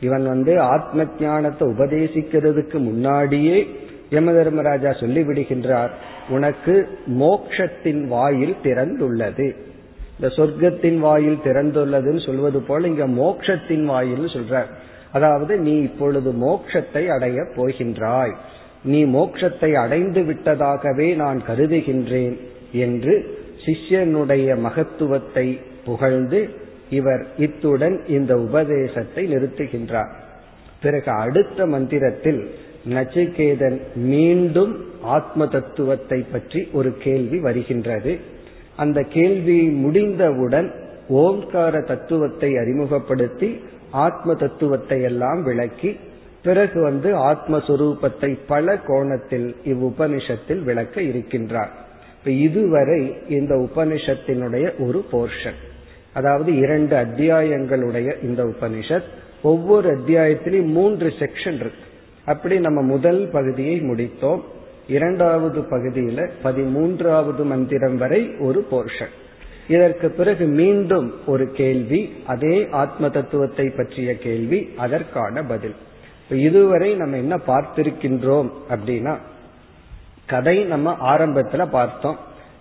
இவன் வந்து ஆத்ம ஞானத்தை உபதேசிக்கிறதுக்கு முன்னாடியே யம தர்மராஜா சொல்லிவிடுகின்றார் உனக்கு மோக்ஷத்தின் வாயில் திறந்துள்ளது. இந்த சொர்க்கத்தின் வாயில் திறந்துள்ளதுன்னு சொல்வது போல இங்க மோக்ஷத்தின் வாயில் சொல்ற. அதாவது நீ இப்பொழுது மோக்ஷத்தை அடைய போகின்றாய். நீ மோக்ஷத்தை அடைந்து விட்டதாகவே நான் கருதுகின்றேன் என்று சிஷ்யனுடைய மகத்துவத்தை புகழ்ந்து இவர் இத்துடன் இந்த உபதேசத்தை நிறுத்துகின்றார். பிறகு அடுத்த மந்திரத்தில் நச்சிகேதன் மீண்டும் ஆத்ம தத்துவத்தை பற்றி ஒரு கேள்வி வருகின்றது. அந்த கேள்வி முடிந்தவுடன் ஓம்கார தத்துவத்தை அறிமுகப்படுத்தி ஆத்ம தத்துவத்தை எல்லாம் விளக்கி பிறகு வந்து ஆத்மஸ்வரூபத்தை பல கோணத்தில் இவ்வுபனிஷத்தில் விளக்க இருக்கின்றார். இப்ப இதுவரை இந்த உபனிஷத்தினுடைய ஒரு போர்ஷன் அதாவது இரண்டு அத்தியாயங்களுடைய இந்த உபனிஷத் ஒவ்வொரு அத்தியாயத்திலையும் மூன்று செக்ஷன் இருக்கு. அப்படி நம்ம முதல் பகுதியை முடித்தோம். இரண்டாவது பகுதியில பதிமூன்றாவது மந்திரம் வரை ஒரு போர்ஷன் இதற்கு பிறகு மீண்டும் ஒரு கேள்வி அதே ஆத்ம தத்துவத்தை பற்றிய கேள்வி அதற்கான பதில். இதுவரை நம்ம என்ன பார்த்திருக்கின்றோம் அப்படின்னா கதை நம்ம ஆரம்பத்துல பார்த்தோம்.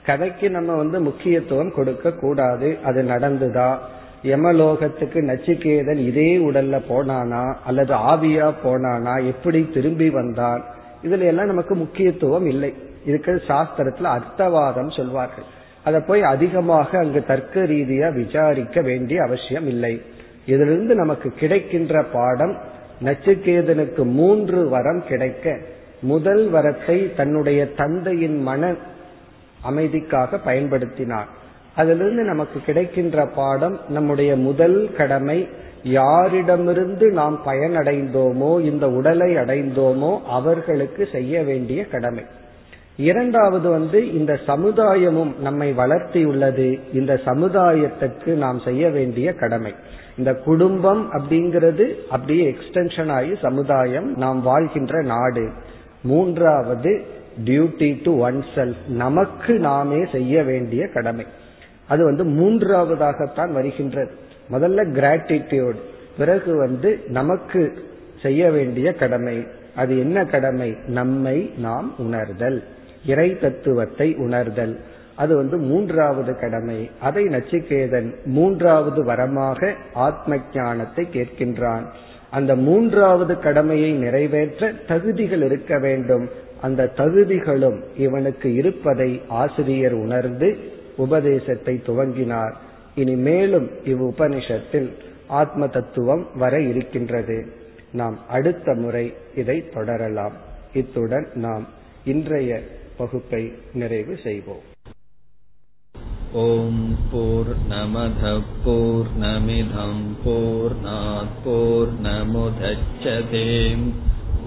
கதைக்கு நம்ம வந்து முக்கியத்துவம் கொடுக்க கூடாது. அது நடந்துதா? யமலோகத்துக்கு நச்சிகேதன் இதே உடல்ல போனானா? அல்லது ஆவியா போனானா? எப்படி திரும்பி வந்தான்? இதுல எல்லாம் நமக்கு முக்கியத்துவம் இல்லை. இருக்கிற சாஸ்திரத்துல அர்த்தவாதம் சொல்வார்கள். அதை போய் அதிகமாக அங்கு தர்க்க ரீதியா விசாரிக்க வேண்டிய அவசியம் இல்லை. இதிலிருந்து நமக்கு கிடைக்கின்ற பாடம் நச்சுக்கேதனுக்கு மூன்று வரம் கிடைக்க முதல் வரத்தை தன்னுடைய தந்தையின் மன அமைதிக்காக பயன்படுத்தினார். அதிலிருந்து நமக்கு கிடைக்கின்ற பாடம் நம்முடைய முதல் கடமை யாரிடமிருந்து நாம் பயனடைந்தோமோ இந்த உடலை அடைந்தோமோ அவர்களுக்கு செய்ய வேண்டிய கடமை. இரண்டாவது வந்து இந்த சமுதாயமும் நம்மை வளர்த்தியுள்ளது இந்த சமுதாயத்துக்கு நாம் செய்ய வேண்டிய கடமை. இந்த குடும்பம் அப்படிங்கிறது அப்படியே எக்ஸ்டென்ஷன் ஆகி சமுதாயம் நாம் வாழ்கின்ற நாடு. மூன்றாவது டியூட்டி டு ஒன் செல்ஃப் நமக்கு நாமே செய்ய வேண்டிய கடமை. அது வந்து மூன்றாவதாகத்தான் வருகின்றது. முதல்ல கிராட்டிடியூட் பிறகு வந்து நமக்கு செய்ய வேண்டிய கடமை. அது என்ன கடமை? நம்மை நாம் உணர்தல். இறை தத்துவத்தை உணர்தல். அது வந்து மூன்றாவது கடமை. அதை நச்சிகேதன் மூன்றாவது வரமாக ஆத்ம ஞானத்தை கேட்கின்றான். அந்த மூன்றாவது கடமையை நிறைவேற்ற தகுதிகள் இருக்க வேண்டும். அந்த தகுதிகளும் இவனுக்கு இருப்பதை ஆசிரியர் உணர்ந்து உபதேசத்தை துவங்கினார் இனி மேலும் இவ் உபனிஷத்தில் ஆத்ம தத்துவம் வர இருக்கின்றது நாம் அடுத்த முறை இதை தொடரலாம் இத்துடன் நாம் இன்றைய வகுப்பை நிறைவு செய்வோம் ॐ पूर्णमधः पूर्णमिधं पूर्णात् पूर्णमुदच्छते